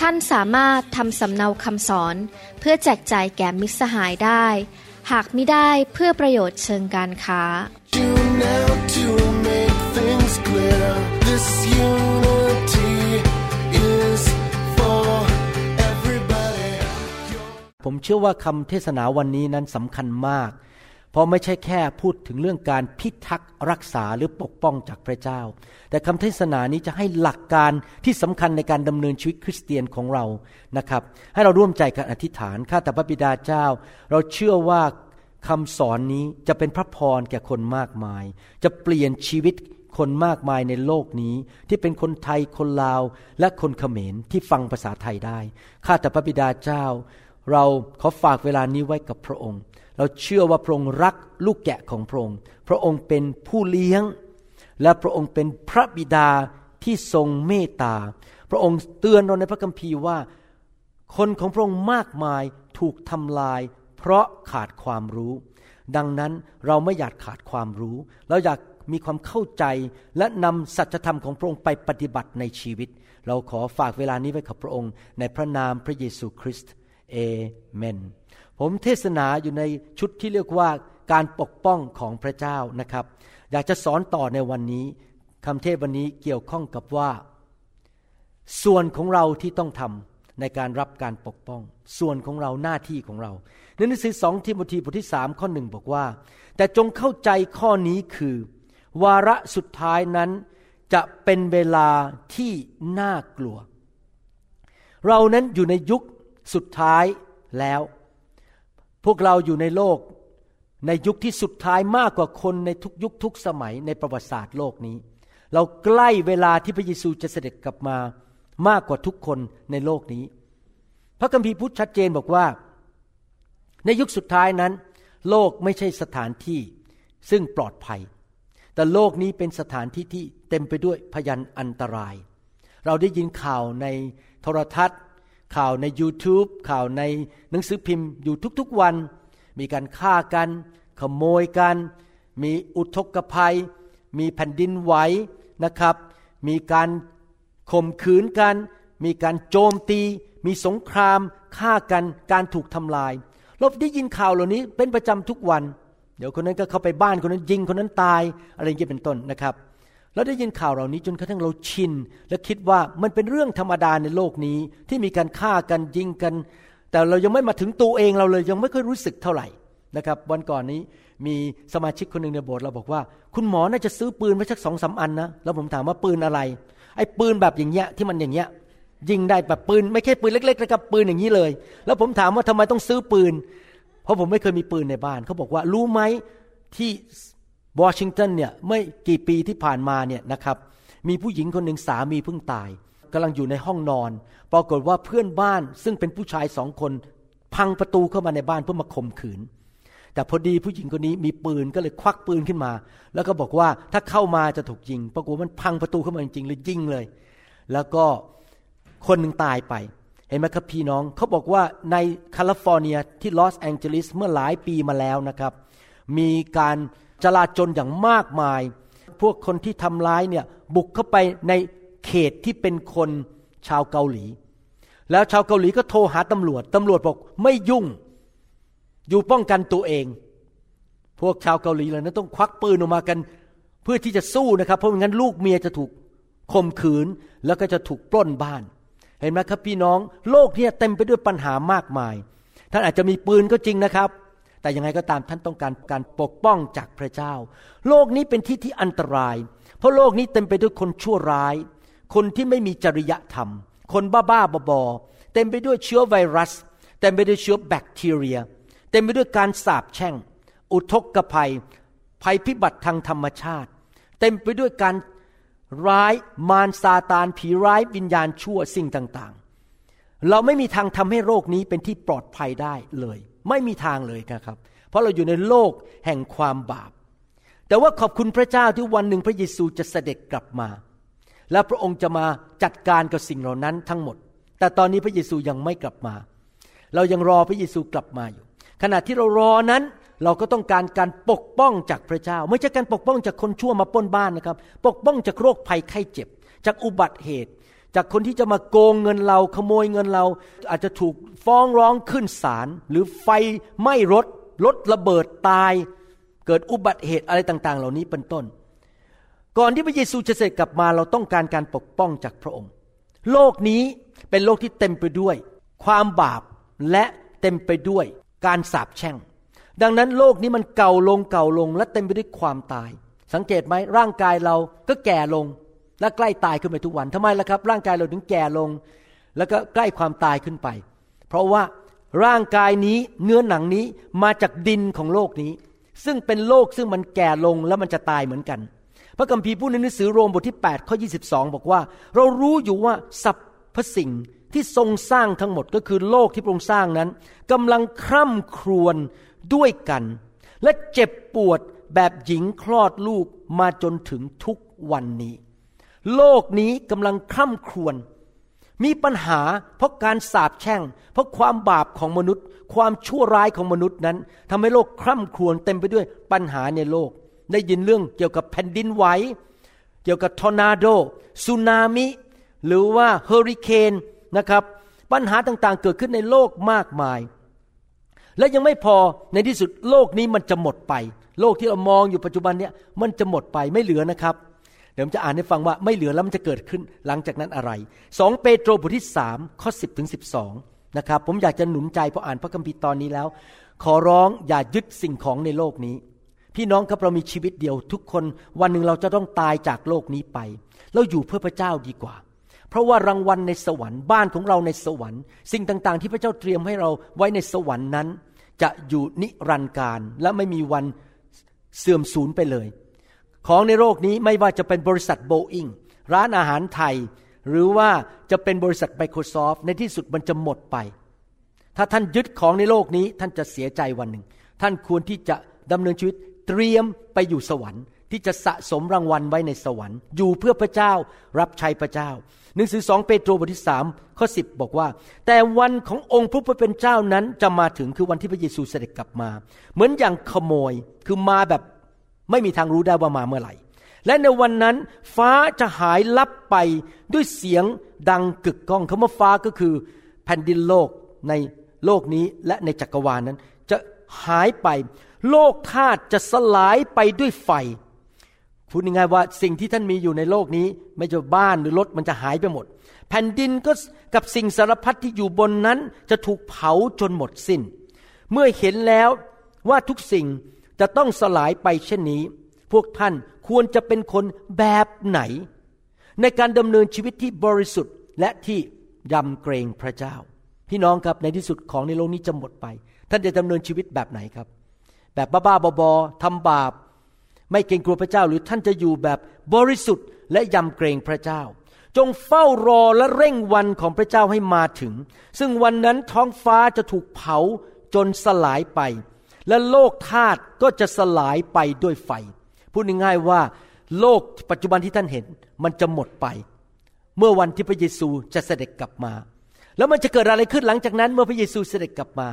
ท่านสามารถทำสำเนาคำสอน เพื่อแจกจ่ายแก่มิตรสหายได้ หากไม่ได้เพื่อประโยชน์เชิงการค้า now to make things clear. This unity is for everybody. ผมเชื่อว่าคำเทศนาวันนี้นั้นสำคัญมาก เพราะไม่ใช่แค่พูดถึงเรื่องการพิทักษ์รักษาหรือปกป้องจากพระเจ้า แต่คำเทศนานี้จะให้หลักการที่สำคัญในการดำเนินชีวิตคริสเตียนของเรานะครับ ให้เราร่วมใจกันอธิษฐานข้าแต่พระบิดาเจ้า เราเชื่อว่าคำสอนนี้จะเป็นพระพรแก่คนมากมาย จะเปลี่ยนชีวิตคนมากมายในโลกนี้ ที่เป็นคนไทยคนลาว และคนเขมรที่ฟังภาษาไทยได้ข้าแต่พระบิดาเจ้า เราขอฝากเวลานี้ไว้กับพระองค์ เราเชื่อว่าพระองค์รักลูกแกะของพระองค์ พระองค์เป็นผู้เลี้ยง และพระองค์เป็นพระบิดาที่ทรงเมตตา พระองค์เตือนเราในพระคัมภีร์ว่า คนของพระองค์มากมายถูกทำลาย เพราะขาดความรู้ ดังนั้นเราไม่อยากขาดความรู้ เราอยากมีความเข้าใจและนำสัจธรรมของพระองค์ไปปฏิบัติในชีวิต เราขอฝากเวลานี้ไว้กับพระองค์ ในพระนามพระเยซูคริสต์เอเมน ผมเทศนาอยู่ในชุดที่เรียกว่าการปกป้องของพระเจ้านะครับ อยากจะสอนต่อในวันนี้คำเทศวันนี้เกี่ยวข้องกับว่า ส่วนของเราที่ต้องทำในการรับการปกป้อง ส่วนของเราหน้าที่ของเราในหนังสือสองทิโมธีบทที่สามข้อหนึ่งบอกว่า แต่จงเข้าใจข้อนี้คือ วาระสุดท้ายนั้นจะเป็นเวลาที่น่ากลัว เรานั้นอยู่ในยุคสุดท้ายแล้ว พวกเราอยู่ในโลกในยุคที่สุดท้ายมากกว่าคนในทุกยุคทุกสมัยในประวัติศาสตร์โลกนี้ เราใกล้เวลาที่พระเยซูจะเสด็จกลับมามากกว่าทุกคนในโลกนี้ พระคัมภีร์พูดชัดเจนบอกว่า ในยุคสุดท้ายนั้น โลกไม่ใช่สถานที่ซึ่งปลอดภัย แต่โลกนี้เป็นสถานที่ที่เต็มไปด้วยพยันอันตราย เราได้ยินข่าวในโทรทัศน์ ข่าวใน YouTube ข่าวในหนังสือพิมพ์อยู่ทุกๆวัน มีการฆ่ากัน ขโมยกัน มีอุทกภัย มีแผ่นดินไหวนะครับ มีการข่มขืนกัน มีการโจมตี มีสงครามฆ่ากันการถูกทำลาย เราได้ยินข่าวเหล่านี้เป็นประจำทุกวัน เดี๋ยวคนนั้นก็เข้าไปบ้านคนนั้นยิงคนนั้นตายอะไรอย่างเงี้ยเป็นต้นนะครับ เราได้ยินข่าวเหล่านี้จนกระทั่งเราชิน และคิดว่ามันเป็นเรื่องธรรมดาในโลกนี้ที่มีการฆ่ากันยิงกัน แต่เรายังไม่มาถึงตัวเองเราเลยยังไม่ค่อยรู้สึกเท่าไหร่นะครับวันก่อนนี้มีสมาชิกคนหนึ่งในโบสถ์เราบอกว่า คุณหมอน่าจะซื้อปืนมาสักสองสาอันนะแล้วผมถามว่าปืนอะไร ไอ้ปืนแบบอย่างเงี้ยที่มันอย่างเงี้ยยิงได้แบบปืนไม่ใช่ปืนเล็กๆนะครับปืนอย่างนี้เลย แล้วผมถามว่าทำไมต้องซื้อปืน เพราะผมไม่เคยมีปืนในบ้านเขาบอกว่ารู้ไหมที่ วอชิงตันเนี่ยไม่กี่ปีที่ผ่านมาเนี่ยนะครับมีผู้หญิงคนหนึ่งสามีเพิ่งตายกำลังอยู่ในห้องนอน ปรากฏว่าเพื่อนบ้านซึ่งเป็นผู้ชายสองคน พังประตูเข้ามาในบ้านเพื่อมาข่มขืน แต่พอดีผู้หญิงคนนี้มีปืนก็เลยควักปืนขึ้นมา แล้วก็บอกว่าถ้าเข้ามาจะถูกยิง ปรากฏมันพังประตูเข้ามาจริงๆเลยยิงเลย แล้วก็คนหนึ่งตายไป เห็นไหมครับพี่น้องเขาบอกว่าในแคลิฟอร์เนียที่ลอสแองเจลิสเมื่อหลายปีมาแล้วนะครับ มีการ จลาจลอย่างมากมาย พวกคนที่ทำร้ายเนี่ยบุกเข้าไปในเขตที่เป็นคนชาวเกาหลี แล้วชาวเกาหลีก็โทรหาตำรวจตำรวจบอกไม่ยุ่ง อยู่ป้องกันตัวเอง พวกชาวเกาหลีเลยนะต้องควักปืนออกมากัน เพื่อที่จะสู้นะครับเพราะไม่งั้นลูกเมียจะถูกข่มขืนแล้วก็จะถูกปล้นบ้าน เห็นไหมครับพี่น้อง โลกเนี่ยเต็มไปด้วยปัญหามากมาย ท่านอาจจะมีปืนก็จริงนะครับ แต่ยังไงก็ตามท่านต้องการการปกป้องจากพระเจ้า โลกนี้เป็นที่ที่อันตราย เพราะโลกนี้เต็มไปด้วยคนชั่วร้าย คนที่ไม่มีจริยธรรม คนบ้าๆบอๆเต็มไปด้วยเชื้อไวรัส เต็มไปด้วยเชื้อแบคทีเรีย เต็มไปด้วยการสาปแช่ง อุทกภัย ภัยพิบัติทางธรรมชาติ เต็มไปด้วยการร้ายมารซาตานผีร้ายวิญญาณชั่วสิ่งต่างๆ เราไม่มีทางทำให้โรคนี้เป็นที่ปลอดภัยได้เลย ไม่มีทางเลยนะครับ เพราะเราอยู่ในโลกแห่งความบาป แต่ว่าขอบคุณพระเจ้าที่วันหนึ่งพระเยซูจะเสด็จกลับมา และพระองค์จะมาจัดการกับสิ่งเหล่านั้นทั้งหมด แต่ตอนนี้พระเยซูยังไม่กลับมา เรายังรอพระเยซูกลับมาอยู่ ขณะที่เรารอนั้นเราก็ต้องการการปกป้องจากพระเจ้า ไม่ใช่การปกป้องจากคนชั่วมาป้นบ้านนะครับ ปกป้องจากโรคภัยไข้เจ็บ จากอุบัติเหตุ จากคนที่จะมาโกงเงินเราขโมยเงินเรา อาจจะถูกฟ้องร้องขึ้นศาลหรือไฟไหม้รถรถระเบิดตาย เกิดอุบัติเหตุอะไรต่างๆ เหล่านี้เป็นต้น ก่อนที่พระเยซูจะเสด็จกลับมาเราต้องการการปกป้องจากพระองค์ โลกนี้เป็นโลกที่เต็มไปด้วย ความบาปและเต็มไปด้วยการสาปแช่ง ดังนั้นโลกนี้มันเก่าลงเก่าลงและเต็มไปด้วยความตาย สังเกตไหมร่างกายเราก็แก่ลง และใกล้ตายขึ้นไปทุกวันทำไมล่ะครับ ร่างกายเราถึงแก่ลง แล้วก็ใกล้ความตายขึ้นไป เพราะว่าร่างกายนี้เนื้อหนังนี้มาจากดินของโลกนี้ ซึ่งเป็นโลกซึ่งมันแก่ลงแล้วมันจะตายเหมือนกัน พระคัมภีร์พูดในหนังสือโรมบทที่8ข้อ22 บอกว่า เรารู้อยู่ว่าสรรพสิ่งที่ทรงสร้างทั้งหมดก็คือโลกที่พระองค์สร้างนั้นกำลังคร่ำครวญด้วยกัน และเจ็บปวดแบบหญิงคลอดลูกมาจนถึงทุกวันนี้ โลกนี้กำลังคร่ำครวญมีปัญหาเพราะการสาปแช่ง เพราะความบาปของมนุษย์ ความชั่วร้ายของมนุษย์นั้นทำให้โลกคร่ำครวญเต็มไปด้วยปัญหาในโลก ได้ยินเรื่องเกี่ยวกับแผ่นดินไหว เกี่ยวกับทอร์นาโดสึนามิ หรือว่าเฮอริเคนนะครับ ปัญหาต่างๆ เกิดขึ้นในโลกมากมาย และยังไม่พอในที่สุดโลกนี้มันจะหมดไป โลกที่เรามองอยู่ปัจจุบันเนี้ยมันจะหมดไปไม่เหลือนะครับ เดี๋ยวผมจะอ่านให้ฟังว่าไม่เหลือแล้วมันจะเกิดขึ้นหลังจากนั้นอะไรสองเปโตรบทที่สามข้อสิบถึงสิบสองนะครับผมอยากจะหนุนใจพออ่านพระคัมภีร์ตอนนี้แล้ว ขอร้องอย่ายึดสิ่งของในโลกนี้ พี่น้องครับเรามีชีวิตเดียวทุกคนวันหนึ่งเราจะต้องตายจากโลกนี้ไปเราอยู่เพื่อพระเจ้าดีกว่า เพราะว่ารางวัลในสวรรค์บ้านของเราในสวรรค์ สิ่งต่างๆ ที่พระเจ้าเตรียมให้เราไว้ในสวรรค์นั้น จะอยู่นิรันดร์การและไม่มีวันเสื่อมสูญไปเลย ของในโลกนี้ไม่ว่าจะเป็นบริษัทโบอิงร้านอาหารไทย หรือว่าจะเป็นบริษัท Microsoft ในที่สุดมันจะหมดไป ถ้าท่านยึดของในโลกนี้ท่านจะเสียใจวันหนึ่ง ท่านควรที่จะดำเนินชีวิตเตรียมไปอยู่สวรรค์ ที่จะสะสมรางวัลไว้ในสวรรค์ อยู่เพื่อพระเจ้ารับใช้พระเจ้าหนังสือสองเปโตรบทที่สามข้อสิบบอกว่า แต่วันขององค์พระผู้เป็นเจ้านั้นจะมาถึงคือวันที่พระเยซูเสด็จกลับมา เหมือนอย่างขโมยคือมาแบบ ไม่มีทางรู้ได้ว่ามาเมื่อไหร่ และในวันนั้นฟ้าจะหายลับไปด้วยเสียงดังกึกก้องคำว่าฟ้าก็คือแผ่นดินโลกในโลกนี้และในจักรวาลนั้น จะหายไป โลกธาตุจะสลายไปด้วยไฟพูดง่ายๆว่าสิ่งที่ท่านมีอยู่ในโลกนี้ ไม่ว่บ้านหรือรถมันจะหายไปหมด แผ่นดินก็กับสิ่งสารพัดที่อยู่บนนั้น จะถูกเผาจนหมดสิน้น เมื่อเห็นแล้วว่าทุกสิ่ง จะต้องสลายไปเช่นนี้ พวกท่านควรจะเป็นคนแบบไหน ในการดำเนินชีวิตที่บริสุทธิ์และที่ยำเกรงพระเจ้า พี่น้องครับในที่สุดของในโลกนี้จะหมดไป ท่านจะดำเนินชีวิตแบบไหนครับ แบบบ้าๆบอๆทำบาป ไม่เกรงกลัวพระเจ้า หรือท่านจะอยู่แบบบริสุทธิ์และยำเกรงพระเจ้า จงเฝ้ารอและเร่งวันของพระเจ้าให้มาถึง ซึ่งวันนั้นท้องฟ้าจะถูกเผาจนสลายไป และโลกธาตุก็จะสลายไปด้วยไฟ พูดง่ายๆว่า โลกปัจจุบันที่ท่านเห็น มันจะหมดไป เมื่อวันที่พระเยซูจะเสด็จกลับมา แล้วมันจะเกิดอะไรขึ้นหลังจากนั้น เมื่อพระเยซูเสด็จกลับมา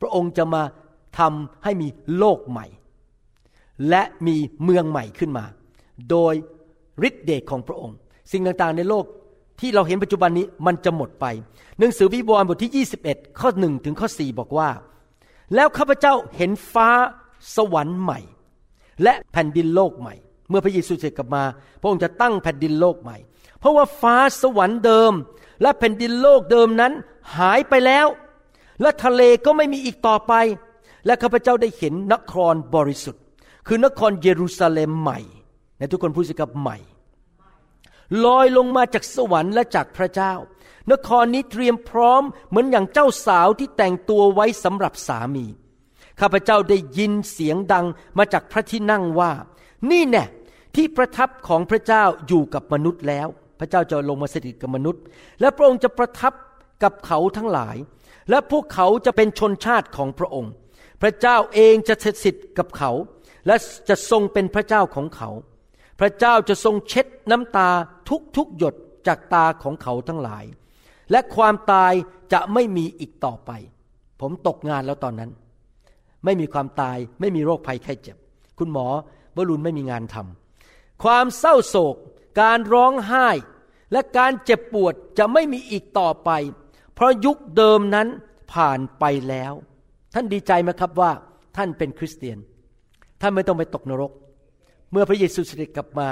พระองค์จะมาทำให้มีโลกใหม่ และมีเมืองใหม่ขึ้นมา โดยฤทธิเดชของพระองค์ สิ่งต่างๆในโลกที่เราเห็นปัจจุบันนี้มันจะหมดไป หนังสือวิวรณ์บทที่ 21 ข้อ 1 ถึงข้อ 4 บอกว่า แล้วข้าพเจ้าเห็นฟ้าสวรรค์ใหม่ และแผ่นดินโลกใหม่ เมื่อพระเยซูเสด็จกลับมา พระองค์จะตั้งแผ่นดินโลกใหม่ เพราะว่าฟ้าสวรรค์เดิม และแผ่นดินโลกเดิมนั้นหายไปแล้ว และทะเลก็ไม่มีอีกต่อไป และข้าพเจ้าได้เห็นนครบริสุทธิ์ คือนครเยรูซาเล็มใหม่ในทุกคนพูดสิกับใหม่ ลอยลงมาจากสวรรค์และจากพระเจ้า นครนี้เตรียมพร้อมเหมือนอย่างเจ้าสาวที่แต่งตัวไว้สำหรับสามี ข้าพเจ้าได้ยินเสียงดังมาจากพระที่นั่งว่า นี่แน่ที่ประทับของพระเจ้าอยู่กับมนุษย์แล้ว พระเจ้าจะลงมาสถิตกับมนุษย์ และพระองค์จะประทับกับเขาทั้งหลาย และพวกเขาจะเป็นชนชาติของพระองค์ พระเจ้าเองจะสิทธิ์กับเขา และจะทรงเป็นพระเจ้าของเขา พระเจ้าจะทรงเช็ดน้ำตาทุกทุกๆหยดจากตาของเขาทั้งหลาย และความตายจะไม่มีอีกต่อไป ผมตกงานแล้วตอนนั้น ไม่มีความตายไม่มีโรคภัยไข้เจ็บ คุณหมอบรุณไม่มีงานทำความเศร้าโศก การร้องไห้ และการเจ็บปวดจะไม่มีอีกต่อไป เพราะยุคเดิมนั้นผ่านไปแล้ว ท่านดีใจไหมครับว่า ท่านเป็นคริสเตียน ท่านไม่ต้องไปตกนรก เมื่อพระเยซูเสด็จกลับมา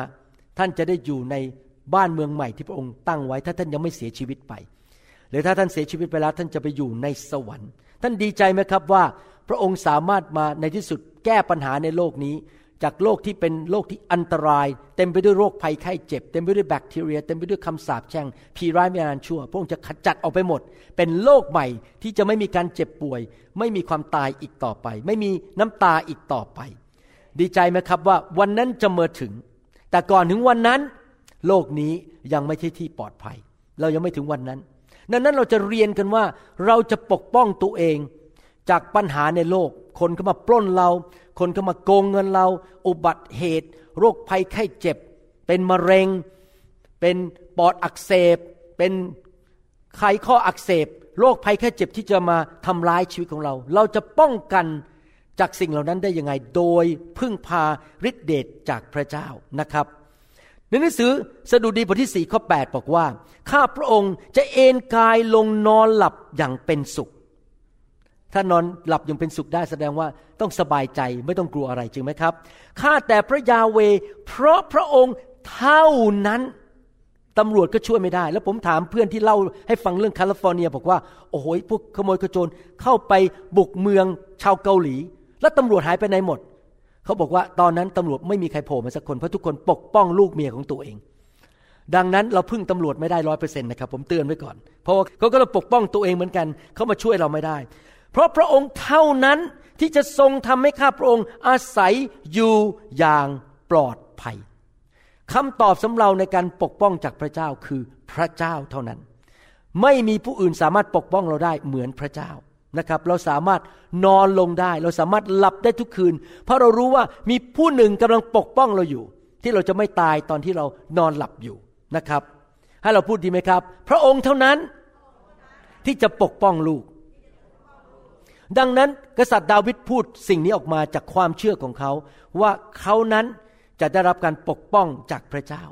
ท่านจะได้อยู่ในบ้านเมืองใหม่ที่พระองค์ตั้งไว้ ถ้าท่านยังไม่เสียชีวิตไป หรือถ้าท่านเสียชีวิตไปแล้วท่านจะไปอยู่ในสวรรค์ ท่านดีใจไหมครับว่า พระองค์สามารถมาในที่สุดแก้ปัญหาในโลกนี้ จากโลกที่เป็นโลกที่อันตราย เต็มไปด้วยโรคภัยไข้เจ็บ เต็มไปด้วยแบคทีเรีย เต็มไปด้วยคำสาปแช่งผีร้ายวิญญาณชั่ว พระองค์จะขจัดออกไปหมด เป็นโลกใหม่ที่จะไม่มีการเจ็บป่วย ไม่มีความตายอีกต่อไป ไม่มีน้ำตาอีกต่อไป ดีใจไหมครับว่าวันนั้นจะมาถึง แต่ก่อนถึงวันนั้น โลกนี้ยังไม่ใช่ที่ปลอดภัย เรายังไม่ถึงวันนั้น ดังนั้นเราจะเรียนกันว่าเราจะปกป้องตัวเอง จากปัญหาในโลก คนเข้ามาปล้นเรา คนเข้ามาโกงเงินเรา อุบัติเหตุ โรคภัยไข้เจ็บ เป็นมะเร็ง เป็นปอดอักเสบ เป็นไขข้ออักเสบ โรคภัยแค่เจ็บที่จะมาทำร้ายชีวิตของเรา เราจะป้องกันจากสิ่งเหล่านั้นได้ยังไง โดยพึ่งพาฤทธิเดชจากพระเจ้านะครับ ในหนังสือสดุดีบทที่สี่ข้อ8บอกว่า ข้าพระองค์จะเอนกายลงนอนหลับอย่างเป็นสุข ถ้านอนหลับอย่างเป็นสุขได้แสดงว่าต้องสบายใจไม่ต้องกลัวอะไรจริงไหมครับข้าแต่พระยาเว เพราะพระองค์เท่านั้นตำรวจก็ช่วยไม่ได้ แล้วผมถามเพื่อนที่เล่าให้ฟังเรื่องแคลิฟอร์เนีย บอกว่า โอ้โหพวกขโมยขโจรเข้าไปบุกเมืองชาวเกาหลี แล้วตำรวจหายไปไหนหมด เขาบอกว่าตอนนั้นตำรวจไม่มีใครโผล่มาสักคนเพราะทุกคนปกป้องลูกเมียของตัวเอง ดังนั้นเราพึ่งตำรวจไม่ได้ร้อยเปอร์เซ็นต์นะครับ ผมเตือนไว้ก่อน เพราะว่าเขาก็ต้องปกป้องตัวเองเหมือนกัน เขามาช่วยเราไม่ได้ เพราะพระองค์เท่านั้นที่จะทรงทำให้ข้าพระองค์อาศัยอยู่อย่างปลอดภัยคำตอบสำเราในการปกป้องจากพระเจ้าคือพระเจ้าเท่านั้น ไม่มีผู้อื่นสามารถปกป้องเราได้เหมือนพระเจ้า นะครับ เราสามารถนอนลงได้ เราสามารถหลับได้ทุกคืน เพราะเรารู้ว่ามีผู้หนึ่งกำลังปกป้องเราอยู่ ที่เราจะไม่ตายตอนที่เรานอนหลับอยู่นะครับ ให้เราพูดดีไหมครับ พระองค์เท่านั้นที่จะปกป้องลูก ดังนั้นกษัตริย์ดาวิดพูดสิ่งนี้ออกมาจากความเชื่อของเขา ว่าเขานั้นจะได้รับการปกป้องจากพระเจ้า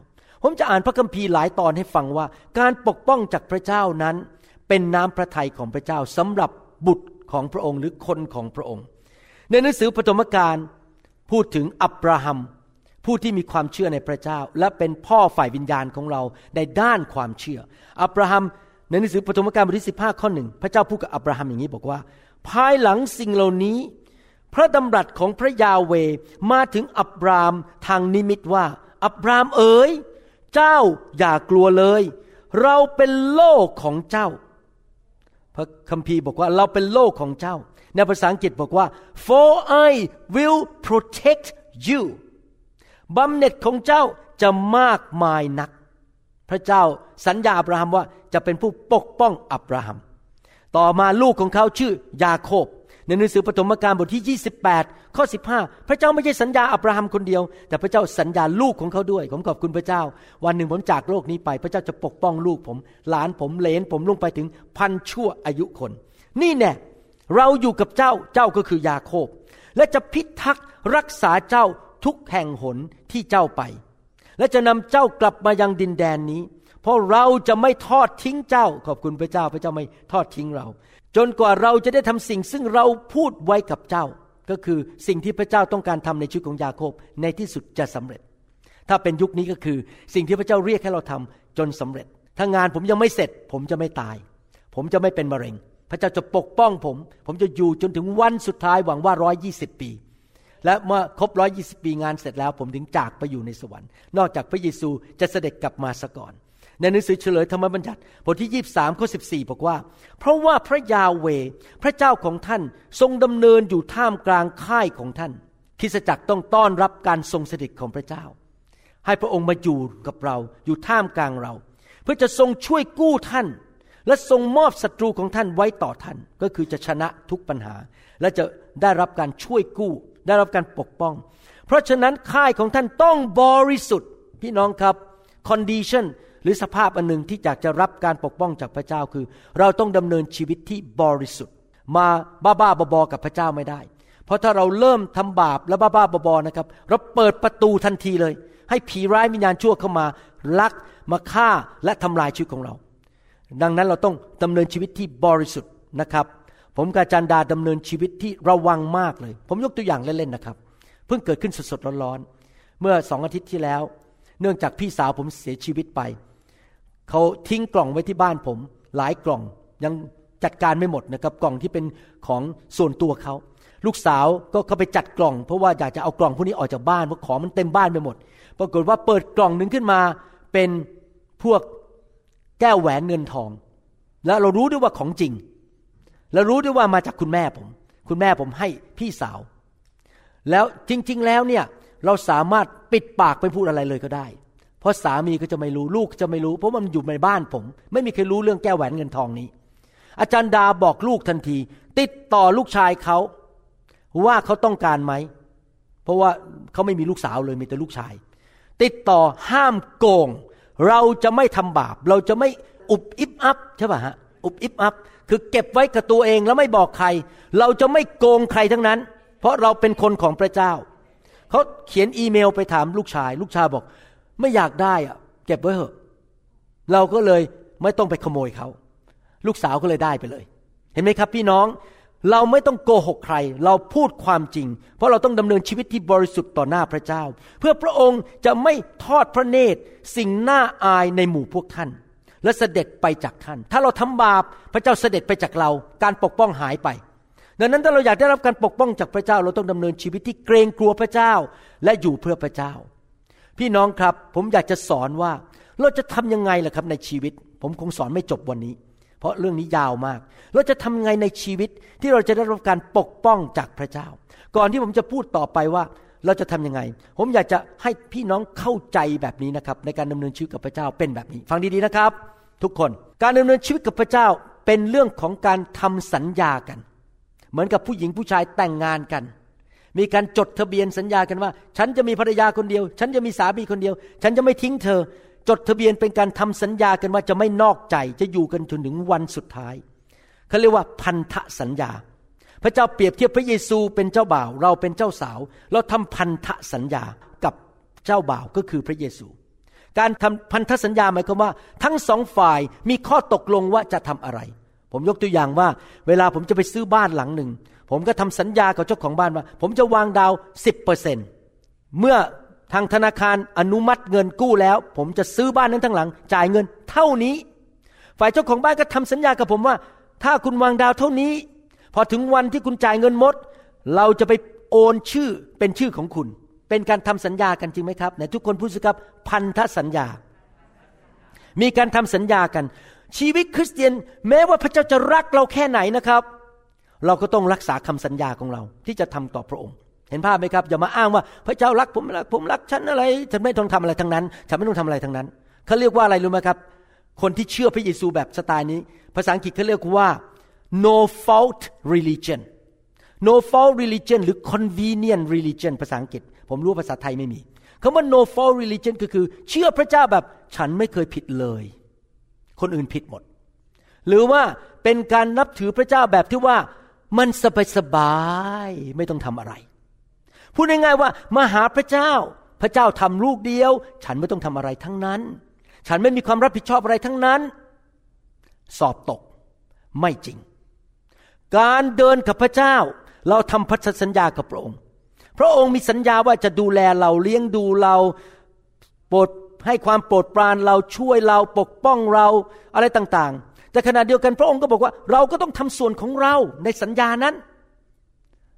ผมจะอ่านพระคัมภีร์หลายตอนให้ฟังว่า การปกป้องจากพระเจ้านั้นเป็นน้ำพระทัยของพระเจ้าสำหรับ บุตรของพระองค์หรือคนของพระองค์ ในหนังสือปฐมกาลพูดถึงอับราฮัม ผู้ที่มีความเชื่อในพระเจ้า และเป็นพ่อฝ่ายวิญญาณของเราในด้านความเชื่อ อับราฮัมในหนังสือปฐมกาลบทที่สิบห้าข้อหนึ่งพระเจ้าพูดกับอับราฮัมอย่างนี้บอกว่า ภายหลังสิ่งเหล่านี้ พระดำรัสของพระยาเวมาถึงอับรามทางนิมิตว่า อับรามเอ๋ยเจ้าอย่ากลัวเลย เราเป็นโลกของเจ้า ระคัมภีร์บอกว่าเราเป็นโลกของเจ้า ในภาษาอังกฤษบอกว่า for I will protect you บำเหน็จของเจ้าจะมากมายนัก พระเจ้าสัญญาอับราฮัมว่าจะเป็นผู้ปกป้องอับราฮัม ต่อมาลูกของเขาชื่อยาโคบ ในหนังสือปฐมกาลบทที่ 28 ข้อ 15 พระเจ้าไม่ใช่สัญญาอับราฮัมคนเดียว แต่พระเจ้าสัญญาลูกของเขาด้วย ผมขอบคุณพระเจ้า วันหนึ่งผมจากโลกนี้ไป พระเจ้าจะปกป้องลูกผม หลานผมเลนผมลงไปถึงพันชั่วอายุคน นี่แน่เราอยู่กับเจ้าเจ้าก็คือยาโคบ และจะพิทักษ์รักษาเจ้าทุกแห่งหนที่เจ้าไป และจะนำเจ้ากลับมายังดินแดนนี้ เพราะเราจะไม่ทอดทิ้งเจ้า ขอบคุณพระเจ้าพระเจ้าไม่ทอดทิ้งเรา จนกว่าเราจะได้ทำสิ่งซึ่งเราพูดไว้กับเจ้า ก็คือสิ่งที่พระเจ้าต้องการทำในชีวิตของยาโคบในที่สุดจะสำเร็จ ถ้าเป็นยุคนี้ก็คือสิ่งที่พระเจ้าเรียกให้เราทำจนสำเร็จ ถ้างานผมยังไม่เสร็จ ผมจะไม่ตาย ผมจะไม่เป็นมะเร็ง พระเจ้าจะปกป้องผม ผมจะอยู่จนถึงวันสุดท้ายหวังว่าร้อยยี่สิบปี และเมื่อครบร้อยี่สิบปีงานเสร็จแล้ว ผมถึงจากไปอยู่ในสวรรค์ นอกจากพระเยซูจะเสด็จกลับมาซะก่อน ในหนังสือเฉลยธรรมบัญญัติบทที่ยี่สามข้อสิบสี่บอกว่า เพราะว่าพระยาเว พระเจ้าของท่านทรงดำเนินอยู่ท่ามกลางค่ายของท่านคริสจักรต้องต้อนรับการทรงสด็จของพระเจ้า ให้พระองค์มาอยู่กับเราอยู่ท่ามกลางเรา เพื่อจะทรงช่วยกู้ท่าน และทรงมอบศัตรูของท่านไว้ต่อท่าน ก็คือจะชนะทุกปัญหา และจะได้รับการช่วยกู้ ได้รับการปกป้อง เพราะฉะนั้นค่ายของท่านต้องบริสุทธิ์พี่น้องครับ condition หรือสภาพอันหนึ่งที่อยากจะรับการปกป้องจากพระเจ้าคือ เราต้องดำเนินชีวิตที่บริสุทธิ์ มาบ้าๆบอๆกับพระเจ้าไม่ได้ เพราะถ้าเราเริ่มทำบาปและบ้าๆบอๆนะครับ เราเปิดประตูทันทีเลย ให้ผีร้ายวิญญาณชั่วเข้ามา ลักมาฆ่าและทำลายชีวิตของเรา ดังนั้นเราต้องดำเนินชีวิตที่บริสุทธิ์นะครับ ผมกาจันดาดำเนินชีวิตที่ระวังมากเลย ผมยกตัวอย่างเล่นๆนะครับ เพิ่งเกิดขึ้นสดๆร้อนๆเมื่อสองอาทิตย์ที่แล้ว เนื่องจากพี่สาวผมเสียชีวิตไป เขาทิ้งกล่องไว้ที่บ้านผม หลายกล่องยังจัดการไม่หมดนะครับกล่องที่เป็นของส่วนตัวเขาลูกสาวก็เข้าไปจัดกล่อง เพราะว่าอยากจะเอากล่องพวกนี้ออกจากบ้านเพราะของมันเต็มบ้านไปหมด ปรากฏว่าเปิดกล่องหนึ่งขึ้นมาเป็นพวกแก้วแหวนเงินทอง แล้วเรารู้ด้วยว่าของจริง แล้วรู้ด้วยว่ามาจากคุณแม่ผม คุณแม่ผมให้พี่สาว แล้วจริง ๆ แล้วเนี่ยเราสามารถปิดปากไปพูดอะไรเลยก็ได้ เพราะสามีก็จะไม่รู้ลูกจะไม่รู้ เพราะมันอยู่ในบ้านผม ไม่มีใครรู้เรื่องแก้วแหวนเงินทองนี้ อาจารย์ดาบอกลูกทันที ติดต่อลูกชายเขาว่าเขาต้องการไหม เพราะว่าเขาไม่มีลูกสาวเลยมีแต่ลูกชาย ติดต่อห้ามโกง เราจะไม่ทำบาป เราจะไม่อุบอิบอับใช่ป่ะฮะอุบอิบอับคือเก็บไว้กับตัวเองแล้วไม่บอกใคร เราจะไม่โกงใครทั้งนั้น เพราะเราเป็นคนของพระเจ้าเขาเขียนอีเมลไปถามลูกชาย ลูกชายบอก ไม่อยากได้อะเก็บไว้เถอะ เราก็เลยไม่ต้องไปขโมยเขา ลูกสาวก็เลยได้ไปเลย เห็นไหมครับ พี่น้องเราไม่ต้องโกหกใคร เราพูดความจริง เพราะเราต้องดำเนินชีวิตที่บริสุทธิ์ต่อหน้าพระเจ้า เพื่อพระองค์จะไม่ทอดพระเนตรสิ่งน่าอายในหมู่พวกท่าน และเสด็จไปจากท่าน ถ้าเราทำบาปพระเจ้าเสด็จไปจากเรา การปกป้องหายไป ดังนั้นถ้าเราอยากได้รับการปกป้องจากพระเจ้า เราต้องดำเนินชีวิตที่เกรงกลัวพระเจ้า และอยู่เพื่อพระเจ้า พี่น้องครับ ผมอยากจะสอนว่าเราจะทำยังไงล่ะครับในชีวิต ผมคงสอนไม่จบวันนี้ เพราะเรื่องนี้ยาวมาก เราจะทำไงในชีวิตที่เราจะได้รับการปกป้องจากพระเจ้า ก่อนที่ผมจะพูดต่อไปว่าเราจะทำยังไง ผมอยากจะให้พี่น้องเข้าใจแบบนี้นะครับ ในการดำเนินชีวิตกับพระเจ้าเป็นแบบนี้ ฟังดีๆนะครับ ทุกคนการดำเนินชีวิตกับพระเจ้าเป็นเรื่องของการทำสัญญากัน เหมือนกับผู้หญิงผู้ชายแต่งงานกัน มีการจดทะเบียนสัญญากันว่า ฉันจะมีภรรยาคนเดียว ฉันจะมีสามีคนเดียว ฉันจะไม่ทิ้งเธอ จดทะเบียนเป็นการทำสัญญากันว่าจะไม่นอกใจจะอยู่กันจนถึงวันสุดท้ายเขาเรียกว่าพันธสัญญา พระเจ้าเปรียบเทียบพระเยซูเป็นเจ้าบ่าว เราเป็นเจ้าสาว เราทำพันธสัญญากับเจ้าบ่าวก็คือพระเยซู การทำพันธสัญญาหมายความว่า ทั้งสองฝ่ายมีข้อตกลงว่าจะทำอะไรผมยกตัวอย่างว่าเวลาผมจะไปซื้อบ้านหลังหนึ่ง ผมก็ทำสัญญากับเจ้าของบ้านว่า ผมจะวางดาวสิบเปอร์เซ็นเมื่อทางธนาคารอนุมัติเงินกู้แล้ว ผมจะซื้อบ้านนั้นทั้งหลัง จ่ายเงินเท่านี้ ฝ่ายเจ้าของบ้านก็ทำสัญญากับผมว่า ถ้าคุณวางดาวเท่านี้ พอถึงวันที่คุณจ่ายเงินหมด เราจะไปโอนชื่อเป็นชื่อของคุณ เป็นการทำสัญญากันจริงไหมครับไหนทุกคนพูดสิครับพันธสัญญา มีการทำสัญญากัน ชีวิตคริสเตียน แม้ว่าพระเจ้าจะรักเราแค่ไหนนะครับ เราก็ต้องรักษาคำสัญญาของเราที่จะทำต่อพระองค์ เห็นภาพไหมครับอย่ามาอ้างว่าพระเจ้ารักผมรักผมรักฉันอะไรฉันไม่ต้องทำอะไรทั้งนั้น ฉันไม่ต้องทำอะไรทั้งนั้นเขาเรียกว่าอะไรรู้ไหมครับ คนที่เชื่อพระเยซูแบบสไตล์นี้ ภาษาอังกฤษเขาเรียกว่า no fault religion no fault religion หรือ convenient religion ภาษาอังกฤษ ผมรู้ภาษาไทยไม่มีคำว่า no fault religion ก็คือ เชื่อพระเจ้าแบบฉันไม่เคยผิดเลย คนอื่นผิดหมด หรือว่าเป็นการนับถือพระเจ้าแบบที่ว่า มันสบายสบายๆไม่ต้องทำอะไร พูดง่ายๆว่ามาหาพระเจ้า พระเจ้าทำลูกเดียว ฉันไม่ต้องทำอะไรทั้งนั้น ฉันไม่มีความรับผิดชอบอะไรทั้งนั้น สอบตกไม่จริง การเดินกับพระเจ้า เราทำพันธสัญญากับพระองค์ พระองค์มีสัญญาว่าจะดูแลเราเลี้ยงดูเราโปรดให้ความโปรดปรานเราช่วยเราปกป้องเราอะไรต่างๆ แต่ขณะเดียวกันพระองค์ก็บอกว่าเราก็ต้องทำส่วนของเราในสัญญานั้น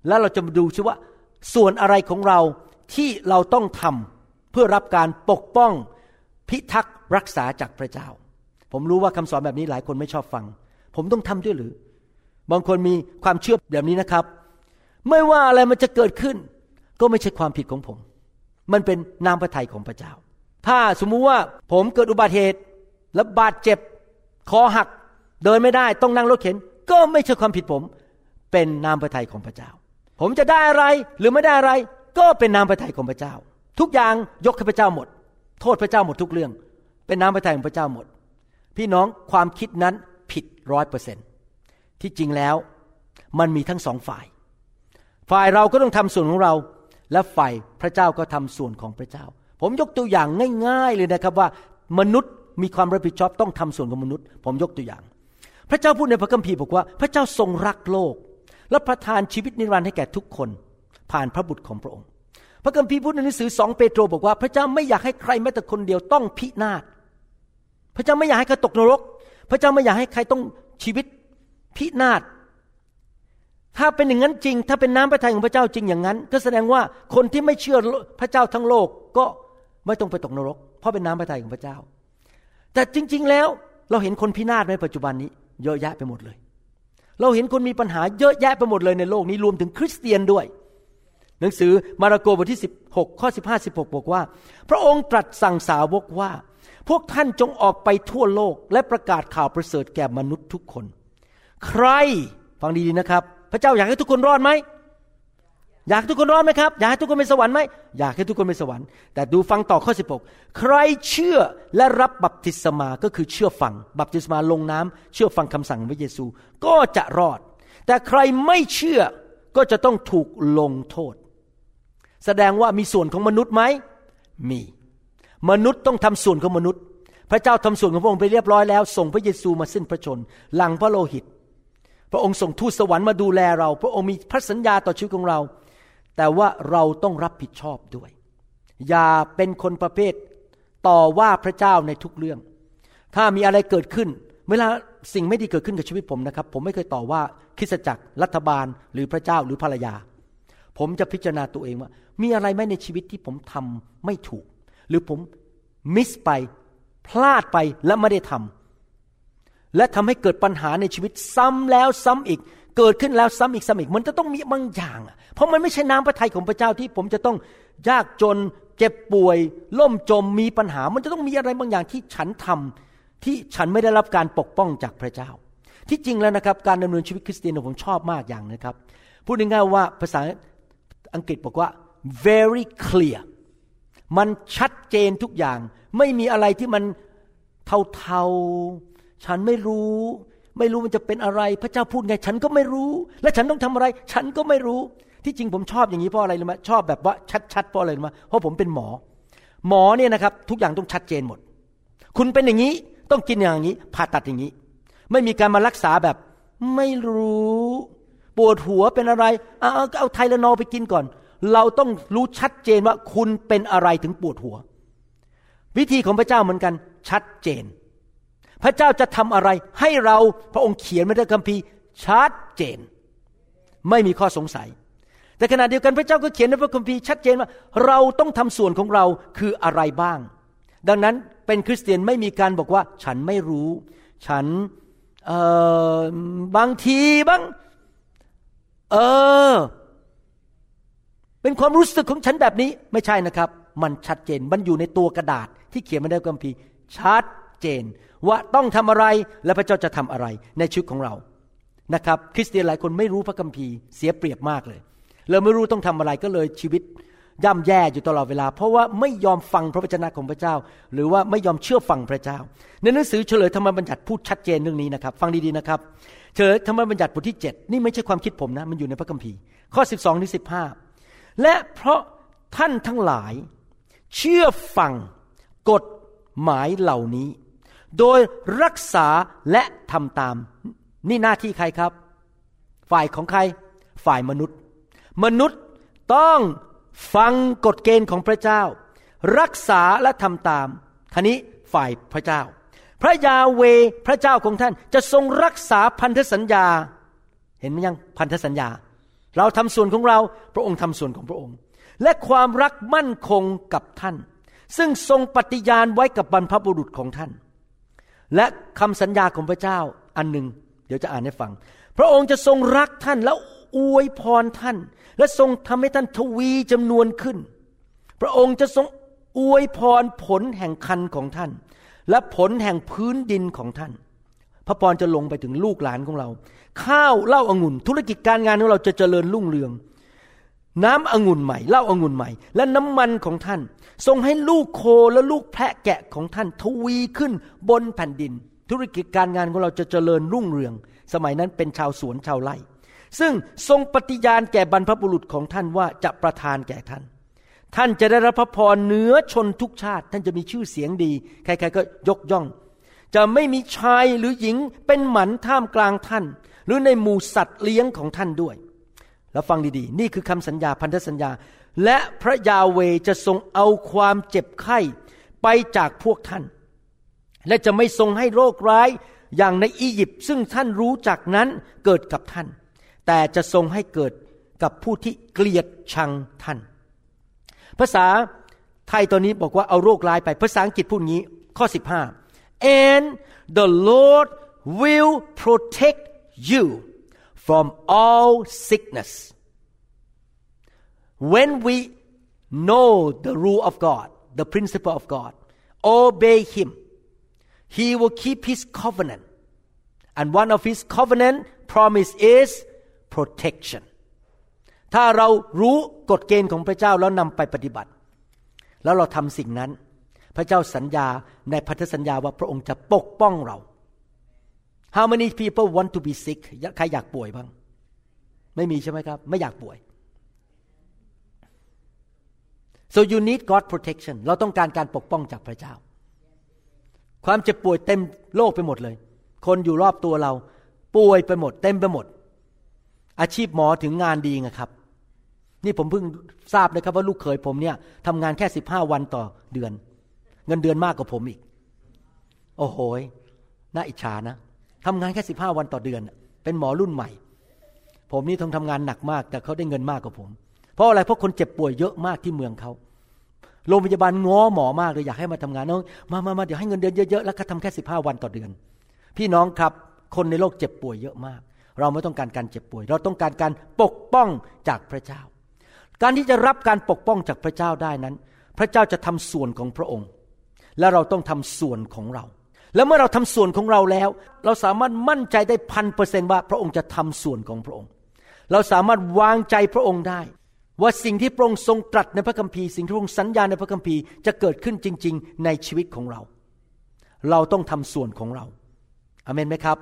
แล้วเราจะมาดูซิว่า ส่วนอะไรของเราที่เราต้องทำเพื่อรับการปกป้องพิทักษ์รักษาจากพระเจ้า ผมรู้ว่าคำสอนแบบนี้หลายคนไม่ชอบฟัง ผมต้องทำด้วยหรือ บางคนมีความเชื่อแบบนี้นะครับ ไม่ว่าอะไรมันจะเกิดขึ้น ก็ไม่ใช่ความผิดของผม มันเป็นนามพระทัยของพระเจ้า ถ้าสมมุติว่าผมเกิดอุบัติเหตุและบาดเจ็บคอหัก เดินไม่ได้ต้องนั่งรถเข็น ก็ไม่ใช่ความผิดผม เป็นนามพระทัยของพระเจ้า ผมจะได้อะไรหรือไม่ได้อะไร ก็เป็นนามพระทัยของพระเจ้า ทุกอย่างยกให้พระเจ้าหมด โทษพระเจ้าหมดทุกเรื่อง เป็นนามพระทัยของพระเจ้าหมด พี่น้องความคิดนั้นผิดร้อยเปอร์เซ็นที่จริงแล้วมันมีทั้งสองฝ่าย ฝ่ายเราก็ต้องทำส่วนของเรา และฝ่ายพระเจ้าก็ทำส่วนของพระเจ้า ผมยกตัวอย่างง่าย ๆ เลยนะครับว่ามนุษย์มีความรับผิดชอบต้องทำส่วนของมนุษย์ ผมยกตัวอย่าง พระเจ้าพูดในพระคัมภีร์บอกว่า พระเจ้าทรงรักโลก และประทานชีวิตนิรันดร์ให้แก่ทุกคน ผ่านพระบุตรของพระองค์ พระคัมภีร์พูดในหนังสือสองเปโตรบอกว่าพระเจ้าไม่อยากให้ใครแม้แต่คนเดียวต้องพินาศพระเจ้าไม่อยากให้ใครตกนรก พระเจ้าไม่อยากให้ใครต้องชีวิตพินาศถ้าเป็นอย่างนั้นจริง ถ้าเป็นน้ำพระทัยของพระเจ้าจริงอย่างนั้น ก็แสดงว่าคนที่ไม่เชื่อพระเจ้าทั้งโลกก็ไม่ต้องไปตกนรก เพราะเป็นน้ำพระทัยของพระเจ้า แต่จริง ๆ แล้วเราเห็นคนพินาศในปัจจุบันนี้ เยอะแยะไปหมดเลย เราเห็นคนมีปัญหาเยอะแยะไปหมดเลยในโลกนี้รวมถึงคริสเตียนด้วย หนังสือมาระโกบทที่ 16 ข้อ 15 16 บอกว่า พระองค์ตรัสสั่งสาวกว่า พวกท่านจงออกไปทั่วโลกและประกาศข่าวประเสริฐแก่มนุษย์ทุกคน ใครฟังดีๆนะครับ พระเจ้าอยากให้ทุกคนรอดไหม อยากทุกคนรอดไหมครับ อยากให้ทุกคนไปสวรรค์ไหมอยากให้ทุกคนไปสวรรค์ แต่ดูฟังต่อข้อ 16 ใครเชื่อและรับบัพติศมาก็คือเชื่อฟัง บัพติศมาลงน้ำเชื่อฟังคำสั่งพระเยซู ก็จะรอด แต่ใครไม่เชื่อก็จะต้องถูกลงโทษ แสดงว่ามีส่วนของมนุษย์ไหมมี มนุษย์ต้องทำส่วนของมนุษย์ พระเจ้าทำส่วนของพระองค์ไปเรียบร้อยแล้วส่งพระเยซูมาสิ้นพระชนหลังพระโลหิต พระองค์ส่งทูตสวรรค์มาดูแลเรา พระองค์มีพระสัญญาต่อชีวิตของเรา แต่ว่าเราต้องรับผิดชอบด้วย อย่าเป็นคนประเภทต่อว่าพระเจ้าในทุกเรื่อง ถ้ามีอะไรเกิดขึ้น เวลาสิ่งไม่ดีเกิดขึ้นกับชีวิตผมนะครับ ผมไม่เคยต่อว่าคริสจักรรัฐบาล หรือพระเจ้าหรือภรรยา ผมจะพิจารณาตัวเองว่า มีอะไรไหมในชีวิตที่ผมทำไม่ถูก หรือผมมิสไปพลาดไปและไม่ได้ทำและทำให้เกิดปัญหาในชีวิตซ้ำแล้วซ้ำอีก เกิดขึ้นแล้วซ้ำอีกซ้ำอีกมันจะต้องมีบางอย่าง เพราะมันไม่ใช่น้ำพระทัยของพระเจ้าที่ผมจะต้องยากจนเจ็บป่วย ล่มจมมีปัญหา มันจะต้องมีอะไรบางอย่างที่ฉันทำที่ฉันไม่ได้รับการปกป้องจากพระเจ้า ที่จริงแล้วนะครับ การดำเนินชีวิตคริสเตียนผมชอบมากอย่างนะครับ พูดง่ายๆว่าภาษาอังกฤษบอกว่า very clear มันชัดเจนทุกอย่าง ไม่มีอะไรที่มันเทาๆ ฉันไม่รู้ ไม่รู้มันจะเป็นอะไร พระเจ้าพูดไงฉันก็ไม่รู้ และฉันต้องทำอะไร ฉันก็ไม่รู้ ที่จริงผมชอบอย่างนี้เพราะอะไรรู้ไหมชอบแบบว่าชัดๆเพราะอะไรรู้ไหมเพราะผมเป็นหมอ หมอเนี่ยนะครับ ทุกอย่างต้องชัดเจนหมด คุณเป็นอย่างนี้ต้องกินอย่างนี้ ผ่าตัดอย่างนี้ ไม่มีการมารักษาแบบ ไม่รู้ ปวดหัวเป็นอะไรเอาเอาเอาไทเลนอลไปกินก่อน เราต้องรู้ชัดเจนว่าคุณเป็นอะไรถึงปวดหัว วิธีของพระเจ้าเหมือนกันชัดเจน พระเจ้าจะทำอะไรให้เราพระองค์เขียนไว้ในคัมภีร์ชัดเจน ไม่มีข้อสงสัย แต่ขณะเดียวกันพระเจ้าก็เขียนในพระคัมภีร์ชัดเจนว่า เราต้องทำส่วนของเราคืออะไรบ้าง ดังนั้นเป็นคริสเตียนไม่มีการบอกว่า ฉันไม่รู้ ฉันบางทีบ้างเออ เป็นความรู้สึกของฉันแบบนี้ไม่ใช่นะครับ มันชัดเจนมันอยู่ในตัวกระดาษที่เขียนมาในคัมภีร์ชัดเจน ว่าต้องทำอะไรและพระเจ้าจะทำอะไรในชีวิตของเรานะครับ คริสเตียนหลายคนไม่รู้พระคัมภีร์เสียเปรียบมากเลยเราไม่รู้ต้องทำอะไรก็เลยชีวิตย่ำแย่อยู่ตลอดเวลา เพราะว่าไม่ยอมฟังพระวจนะของพระเจ้า หรือว่าไม่ยอมเชื่อฟังพระเจ้า ในหนังสือเฉลยธรรมบัญญัติพูดชัดเจนเรื่องนี้นะครับ ฟังดีๆนะครับ เฉลยธรรมบัญญัติบทที่ 7 นี่ไม่ใช่ความคิดผมนะ มันอยู่ในพระคัมภีร์ ข้อ 12ถึง15และเพราะท่านทั้งหลาย เชื่อฟังกฎหมายเหล่านี้ โดยรักษาและทำตาม นี่หน้าที่ใครครับ ฝ่ายของใคร ฝ่ายมนุษย์ มนุษย์ต้องฟังกฎเกณฑ์ของพระเจ้า รักษาและทำตามท่านี้ฝ่ายพระเจ้า พระยาเวพระเจ้าของท่านจะทรงรักษาพันธสัญญา เห็นไหมยังพันธสัญญา เราทำส่วนของเราพระองค์ทำส่วนของพระองค์ และความรักมั่นคงกับท่าน ซึ่งทรงปฏิญาณไว้กับบรรพบุรุษของท่าน และคำสัญญาของพระเจ้าอันหนึ่งเดี๋ยวจะอ่านให้ฟัง พระองค์จะทรงรักท่านและอวยพรท่าน และทรงทำให้ท่านทวีจำนวนขึ้น พระองค์จะทรงอวยพรผลแห่งคันของท่าน และผลแห่งพื้นดินของท่าน พระพรจะลงไปถึงลูกหลานของเรา ข้าวเหล้าอางุ่น ธุรกิจการงานของเราจะเจริญรุ่งเรือง น้ำองุ่นใหม่เหล้าอางุ่นใหม่ และน้ำมันของท่าน ทรงให้ลูกโคและลูกแพะแกะของท่านทวีขึ้นบนแผ่นดิน ธุรกิจการงานของเราจะเจริญรุ่งเรือง สมัยนั้นเป็นชาวสวนชาวไร่ ซึ่งทรงปฏิญาณแก่บรรพบุรุษของท่านว่าจะประทานแก่ท่าน ท่านจะได้รับพระพรเหนือชนทุกชาติ ท่านจะมีชื่อเสียงดี ใครๆก็ยกย่อง จะไม่มีชายหรือหญิงเป็นหมันท่ามกลางท่าน หรือในหมู่สัตว์เลี้ยงของท่านด้วย แล้วฟังดีๆ นี่คือคำสัญญาพันธสัญญา และพระยาเวจะทรงเอาความเจ็บไข้ไปจากพวกท่าน และจะไม่ทรงให้โรคร้ายอย่างในอียิปต์ซึ่งท่านรู้จักนั้นเกิดกับท่าน แต่จะทรงให้เกิดกับผู้ที่เกลียดชังท่าน ภาษาไทยตอนนี้บอกว่าเอาโรคร้ายไปภาษาอังกฤษพูดงี้ข้อ 15 and the Lord will protect you from all sickness when we know the rule of God the principle of God obey him he will keep his covenant and one of his covenant promise is protection ถ้าเรารู้กฎเกณฑ์ของพระเจ้าแล้วนำไปปฏิบัติ แล้วเราทำสิ่งนั้น พระเจ้าสัญญาในพันธสัญญาว่าพระองค์จะปกป้องเรา How many people want to be sick ใครอยากป่วยบ้าง ไม่มีใช่ไหมครับ ไม่อยากป่วย so you need God protection เราต้องการการปกป้องจากพระเจ้า ความเจ็บป่วยเต็มโลกไปหมดเลย คนอยู่รอบตัวเรา ป่วยไปหมด เต็มไปหมด อาชีพหมอถึงงานดีไงครับ นี่ผมเพิ่งทราบนะครับว่าลูกเขยผมเนี่ยทำงานแค่สิบห้าวันต่อเดือน เงินเดือนมากกว่าผมอีก โอ้โหน่าอิจฉานะ ทำงานแค่สิบห้าวันต่อเดือน เป็นหมอรุ่นใหม่ ผมนี่ต้องทำงานหนักมาก แต่เขาได้เงินมากกว่าผม เพราะอะไรเพราะคนเจ็บป่วยเยอะมากที่เมืองเขาโรงพยาบาลง้อหมอมากเลยอยากให้มาทำงานเนาะมามามาเดี๋ยวให้เงินเดือนเยอะๆแล้วก็ทำแค่สิบห้าวันต่อเดือน พี่น้องครับคนในโลกเจ็บป่วยเยอะมาก เราไม่ต้องการการเจ็บป่วย เราต้องการการปกป้องจากพระเจ้า การที่จะรับการปกป้องจากพระเจ้าได้นั้น พระเจ้าจะทำส่วนของพระองค์ และเราต้องทำส่วนของเรา แล้วเมื่อเราทำส่วนของเราแล้ว เราสามารถมั่นใจได้พันเปอร์เซนว่าพระองค์จะทำส่วนของพระองค์ เราสามารถวางใจพระองค์ได้ ว่าสิ่งที่พระองค์ทรงตรัสในพระคัมภีร์สิ่งที่พระองค์สัญญาในพระคัมภีร์จะเกิดขึ้นจริง ๆ ในชีวิตของเรา เราต้องทำส่วนของเราอเมนไหมครับ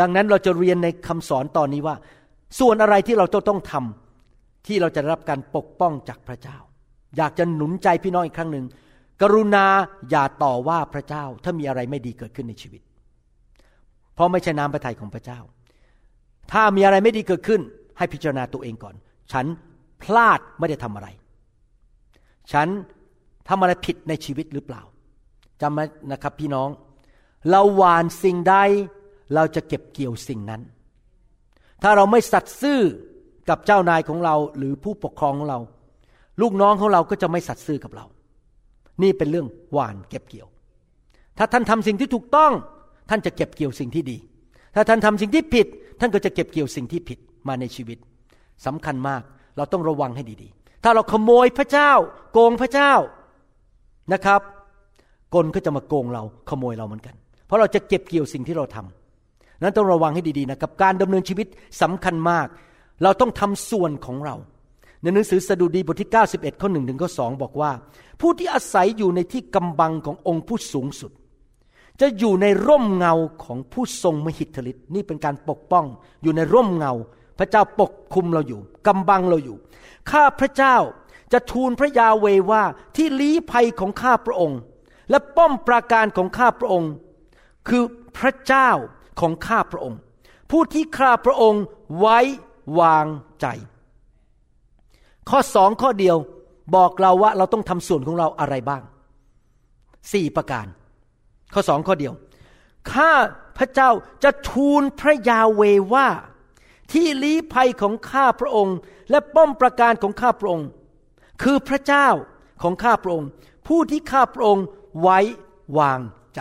ดังนั้นเราจะเรียนในคำสอนตอนนี้ว่า ส่วนอะไรที่เราจะต้องทำที่เราจะรับการปกป้องจากพระเจ้า อยากจะหนุนใจพี่น้องอีกครั้งหนึ่ง กรุณาอย่าต่อว่าพระเจ้าถ้ามีอะไรไม่ดีเกิดขึ้นในชีวิต เพราะไม่ใช่น้ำพระทัยของพระเจ้า ถ้ามีอะไรไม่ดีเกิดขึ้น ให้พิจารณาตัวเองก่อน ฉันพลาดไม่ได้ทำอะไร ฉันทำอะไรผิดในชีวิตหรือเปล่าจำไว้นะครับพี่น้อง เราหวานสิ่งใดเราจะเก็บเกี่ยวสิ่งนั้น ถ้าเราไม่สัตย์ซื่อกับเจ้านายของเราหรือผู้ปกครองของเรา ลูกน้องของเราก็จะไม่สัตย์ซื่อกับเรา นี่เป็นเรื่องหวานเก็บเกี่ยว ถ้าท่านทำสิ่งที่ถูกต้อง ท่านจะเก็บเกี่ยวสิ่งที่ดี ถ้าท่านทำสิ่งที่ผิด ท่านก็จะเก็บเกี่ยวสิ่งที่ผิดมาในชีวิตสำคัญมากเราต้องระวังให้ดีๆ ถ้าเราขโมยพระเจ้า โกงพระเจ้านะครับกลก็จะมาโกงเราขโมยเราเหมือนกัน เพราะเราจะเก็บเกี่ยวสิ่งที่เราทำนั้นต้องระวังให้ดีๆนะกับการดำเนินชีวิตสำคัญมาก เราต้องทำส่วนของเรา ในหนังสือสดุดีบทที่ 91 ข้อหนึ่งถึงข้อสองบอกว่า ผู้ที่อาศัยอยู่ในที่กำบังขององค์ผู้สูงสุด จะอยู่ในร่มเงาของผู้ทรงมหิทธิฤทธิ์นี่เป็นการปกป้องอยู่ในร่มเงา พระเจ้าปกคุมเราอยู่กำบังเราอยู่ข้าพระเจ้าจะทูลพระยาเวว่าที่ลี้ภัยของข้าพระองค์ และป้อมปราการของข้าพระองค์ คือพระเจ้าของข้าพระองค์ ผู้ที่ข้าพระองค์ไว้วางใจ ข้อสองข้อเดียวบอกเราว่าเราต้องทำส่วนของเราอะไรบ้างสี่ประการ ข้อสองข้อเดียวข้าพระเจ้าจะทูลพระยาเวว่า ที่ลี้ภัยของข้าพระองค์ และป้อมประการของข้าพระองค์ คือพระเจ้าของข้าพระองค์ ผู้ที่ข้าพระองค์ไว้วางใจ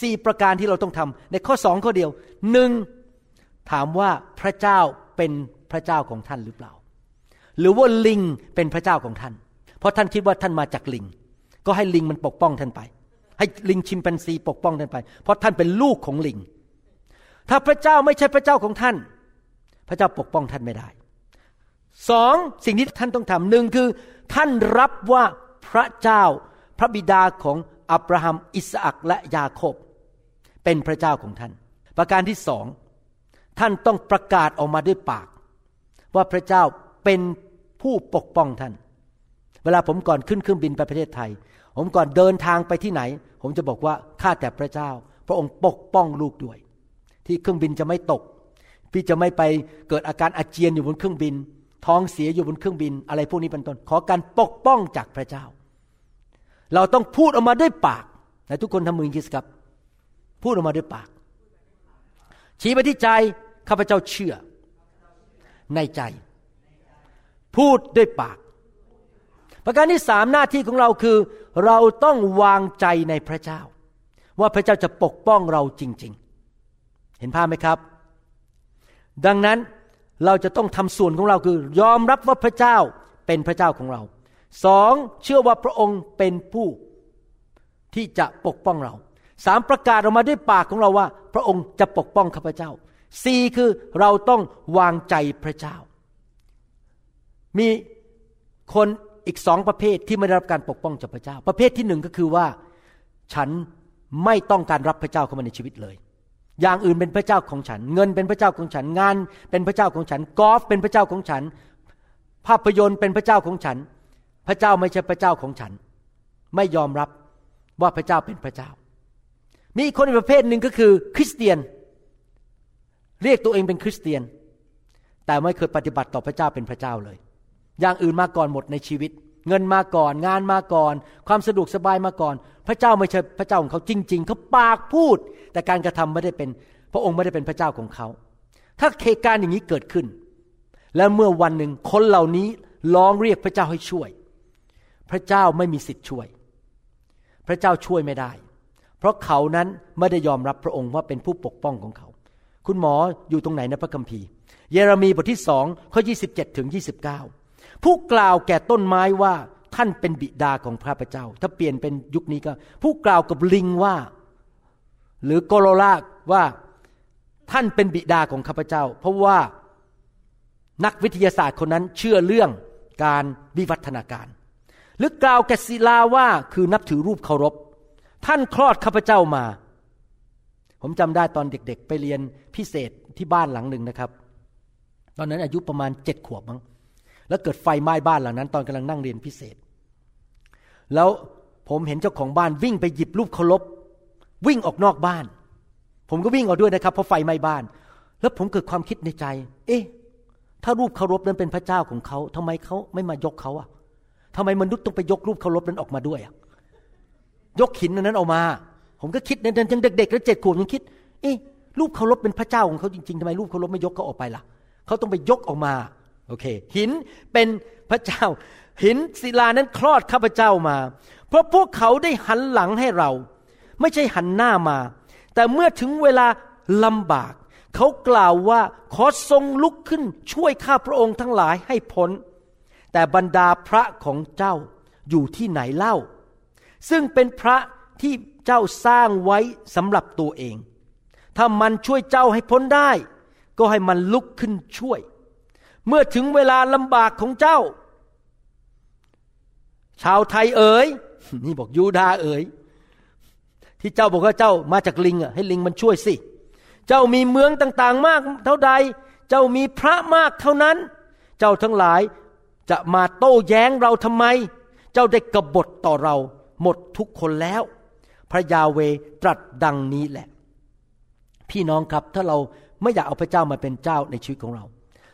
สี่ประการที่เราต้องทำในข้อสองข้อเดียวหนึ่งถามว่าพระเจ้าเป็นพระเจ้าของท่านหรือเปล่า หรือว่าลิงเป็นพระเจ้าของท่าน เพราะท่านคิดว่าท่านมาจากลิง ก็ให้ลิงมันปกป้องท่านไป ให้ลิงชิมแปนซีปกป้องท่านไป เพราะท่านเป็นลูกของลิง ถ้าพระเจ้าไม่ใช่พระเจ้าของท่าน พระเจ้าปกป้องท่านไม่ได้สองสิ่งที่ท่านต้องทำหนึ่งคือ ท่านรับว่าพระเจ้าพระบิดาของอับราฮัมอิสอักและยาโคบ เป็นพระเจ้าของท่าน ประการที่สองท่านต้องประกาศออกมาด้วยปาก ว่าพระเจ้าเป็น ผู้ปกป้องท่าน เวลาผมก่อนขึ้นเครื่องบินไปประเทศไทย ผมก่อนเดินทางไปที่ไหน ผมจะบอกว่าข้าแต่พระเจ้า พระองค์ปกป้องลูกด้วย ที่เครื่องบินจะไม่ตก พี่จะไม่ไปเกิดอาการอาเจียนอยู่บนเครื่องบิน ท้องเสียอยู่บนเครื่องบิน อะไรพวกนี้เป็นต้น ขอการปกป้องจากพระเจ้า เราต้องพูดออกมาด้วยปากแต่ทุกคนทำมืออย่างนี้สิครับ พูดออกมาด้วยปาก ชี้ไปที่ใจข้าพเจ้าเชื่อในใจ พูดด้วยปาก ประการที่สามหน้าที่ของเราคือ เราต้องวางใจในพระเจ้า ว่าพระเจ้าจะปกป้องเราจริง ๆ เห็นภาพไหมครับ ดังนั้นเราจะต้องทำส่วนของเราคือยอมรับว่าพระเจ้าเป็นพระเจ้าของเราสองเชื่อว่าพระองค์เป็นผู้ที่จะปกป้องเราสามประกาศออกมาด้วยปากของเราว่า พระองค์จะปกป้องข้าพเจ้าสี่คือเราต้องวางใจพระเจ้า มีคนอีกสองประเภทที่ไม่ได้รับการปกป้องจากพระเจ้า ประเภทที่หนึ่งก็คือว่าฉันไม่ต้องการรับพระเจ้าเข้ามาในชีวิตเลย อย่างอื่นเป็นพระเจ้าของฉัน เงินเป็นพระเจ้าของฉัน งานเป็นพระเจ้าของฉัน กอล์ฟเป็นพระเจ้าของฉัน ภาพยนตร์เป็นพระเจ้าของฉัน พระเจ้าไม่ใช่พระเจ้าของฉัน ไม่ยอมรับว่าพระเจ้าเป็นพระเจ้า มีคนอีกประเภทหนึ่งก็คือคริสเตียน เรียกตัวเองเป็นคริสเตียน แต่ไม่เคยปฏิบัติต่อพระเจ้าเป็นพระเจ้าเลย อย่างอื่นมาก่อนหมดในชีวิต เงินมาก่อนงานมาก่อน ความสะดวกสบายมาก่อน พระเจ้าไม่ใช่พระเจ้าของเขาจริง ๆเขาปากพูด แต่การกระทำไม่ได้เป็น พระองค์ไม่ได้เป็นพระเจ้าของเขา ถ้าเหตุการณ์อย่างนี้เกิดขึ้น แล้วเมื่อวันหนึ่งคนเหล่านี้ร้องเรียกพระเจ้าให้ช่วย พระเจ้าไม่มีสิทธิ์ช่วย พระเจ้าช่วยไม่ได้ เพราะเขานั้นไม่ได้ยอมรับพระองค์ว่าเป็นผู้ปกป้องของเขา คุณหมออยู่ตรงไหนในพระคัมภีร์ เยเรมีบทที่สองข้อ 27 ถึง 29 ผู้กล่าวแก่ต้นไม้ว่าท่านเป็นบิดาของพระเจ้า ถ้าเปลี่ยนเป็นยุคนี้ก็ ผู้กล่าวกับลิงว่า หรือโกโลลากว่าท่านเป็นบิดาของข้าพเจ้า เพราะว่านักวิทยาศาสตร์คนนั้นเชื่อเรื่องการวิวัฒนาการ หรือกล่าวแก่ศิลาว่าคือนับถือรูปเคารพ ท่านคลอดข้าพเจ้ามา ผมจำได้ตอนเด็กๆ ไปเรียนพิเศษที่บ้านหลังหนึ่งนะครับ ตอนนั้นอายุประมาณเจ็ดขวบมั้ง แล้วเกิดไฟไหม้บ้านหลังนั้น ตอนกำลังนั่งเรียนพิเศษ แล้วผมเห็นเจ้าของบ้านวิ่งไปหยิบรูปเคารพวิ่งออกนอกบ้าน ผมก็วิ่งออกด้วยนะครับเพราะไฟไหม้บ้าน แล้วผมเกิดความคิดในใจ เอ๊ะถ้ารูปเคารพนั้นเป็นพระเจ้าของเขาทำไมเขาไม่มายกเขาอะทำไมมนุษย์ต้องไปยกรูปเคารพนั้นออกมาด้วยอะยกหินนั้นออกมา ผมก็คิดในเยังเด็กๆแล้วเจ็ดขวบยังคิด เอ๊ะรูปเคารพเป็นพระเจ้าของเขาจริงๆทำไมรูปเคารพไม่ยกเขาออกไปล่ะเขาต้องไปยกออกมา โอเค หินเป็นพระเจ้า หินศิลานั้นคลอดข้าพเจ้ามา เพราะพวกเขาได้หันหลังให้เรา ไม่ใช่หันหน้ามา แต่เมื่อถึงเวลาลำบาก เขากล่าวว่าขอทรงลุกขึ้นช่วยข้าพระองค์ทั้งหลายให้พ้น แต่บรรดาพระของเจ้าอยู่ที่ไหนเล่า ซึ่งเป็นพระที่เจ้าสร้างไว้สำหรับตัวเอง ถ้ามันช่วยเจ้าให้พ้นได้ ก็ให้มันลุกขึ้นช่วย เมื่อถึงเวลาลำบากของเจ้า ชาวไทยเอ๋ยนี่บอกยูดาเอ๋ยที่เจ้าบอกว่าเจ้ามาจากลิงอะให้ลิงมันช่วยสิ เจ้ามีเมืองต่างๆมากเท่าใด เจ้ามีพระมากเท่านั้น เจ้าทั้งหลายจะมาโต้แย้งเราทำไม เจ้าได้กบฏต่อเรา หมดทุกคนแล้ว พระยาเวตรัสดังนี้แหละ พี่น้องครับถ้าเราไม่อยากเอาพระเจ้ามาเป็นเจ้าในชีวิตของเรา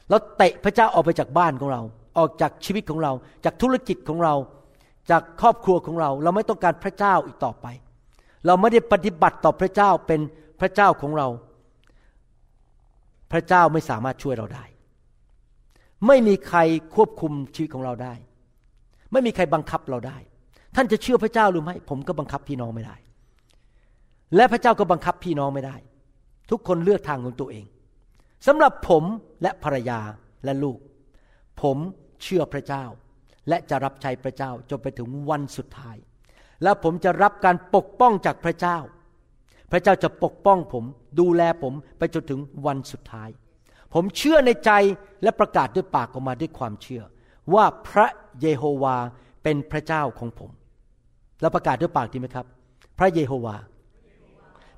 เราเตะพระเจ้าออกไปจากบ้านของเรา ออกจากชีวิตของเรา จากธุรกิจของเรา จากครอบครัวของเรา เราไม่ต้องการพระเจ้าอีกต่อไป เราไม่ได้ปฏิบัติต่อพระเจ้าเป็นพระเจ้าของเรา พระเจ้าไม่สามารถช่วยเราได้ ไม่มีใครควบคุมชีวิตของเราได้ ไม่มีใครบังคับเราได้ ท่านจะเชื่อพระเจ้าหรือไม่ผมก็บังคับพี่น้องไม่ได้ และพระเจ้าก็บังคับพี่น้องไม่ได้ ทุกคนเลือกทางของตัวเอง สำหรับผมและภรรยาและลูก ผมเชื่อพระเจ้า และจะรับใช้พระเจ้าจนไปถึงวันสุดท้าย แล้วผมจะรับการปกป้องจากพระเจ้า พระเจ้าจะปกป้องผมดูแลผมไปจนถึงวันสุดท้าย ผมเชื่อในใจและประกาศด้วยปากออกมาด้วยความเชื่อ ว่าพระเยโฮวาเป็นพระเจ้าของผม แล้วประกาศด้วยปากดีไหมครับ พระเยโฮวา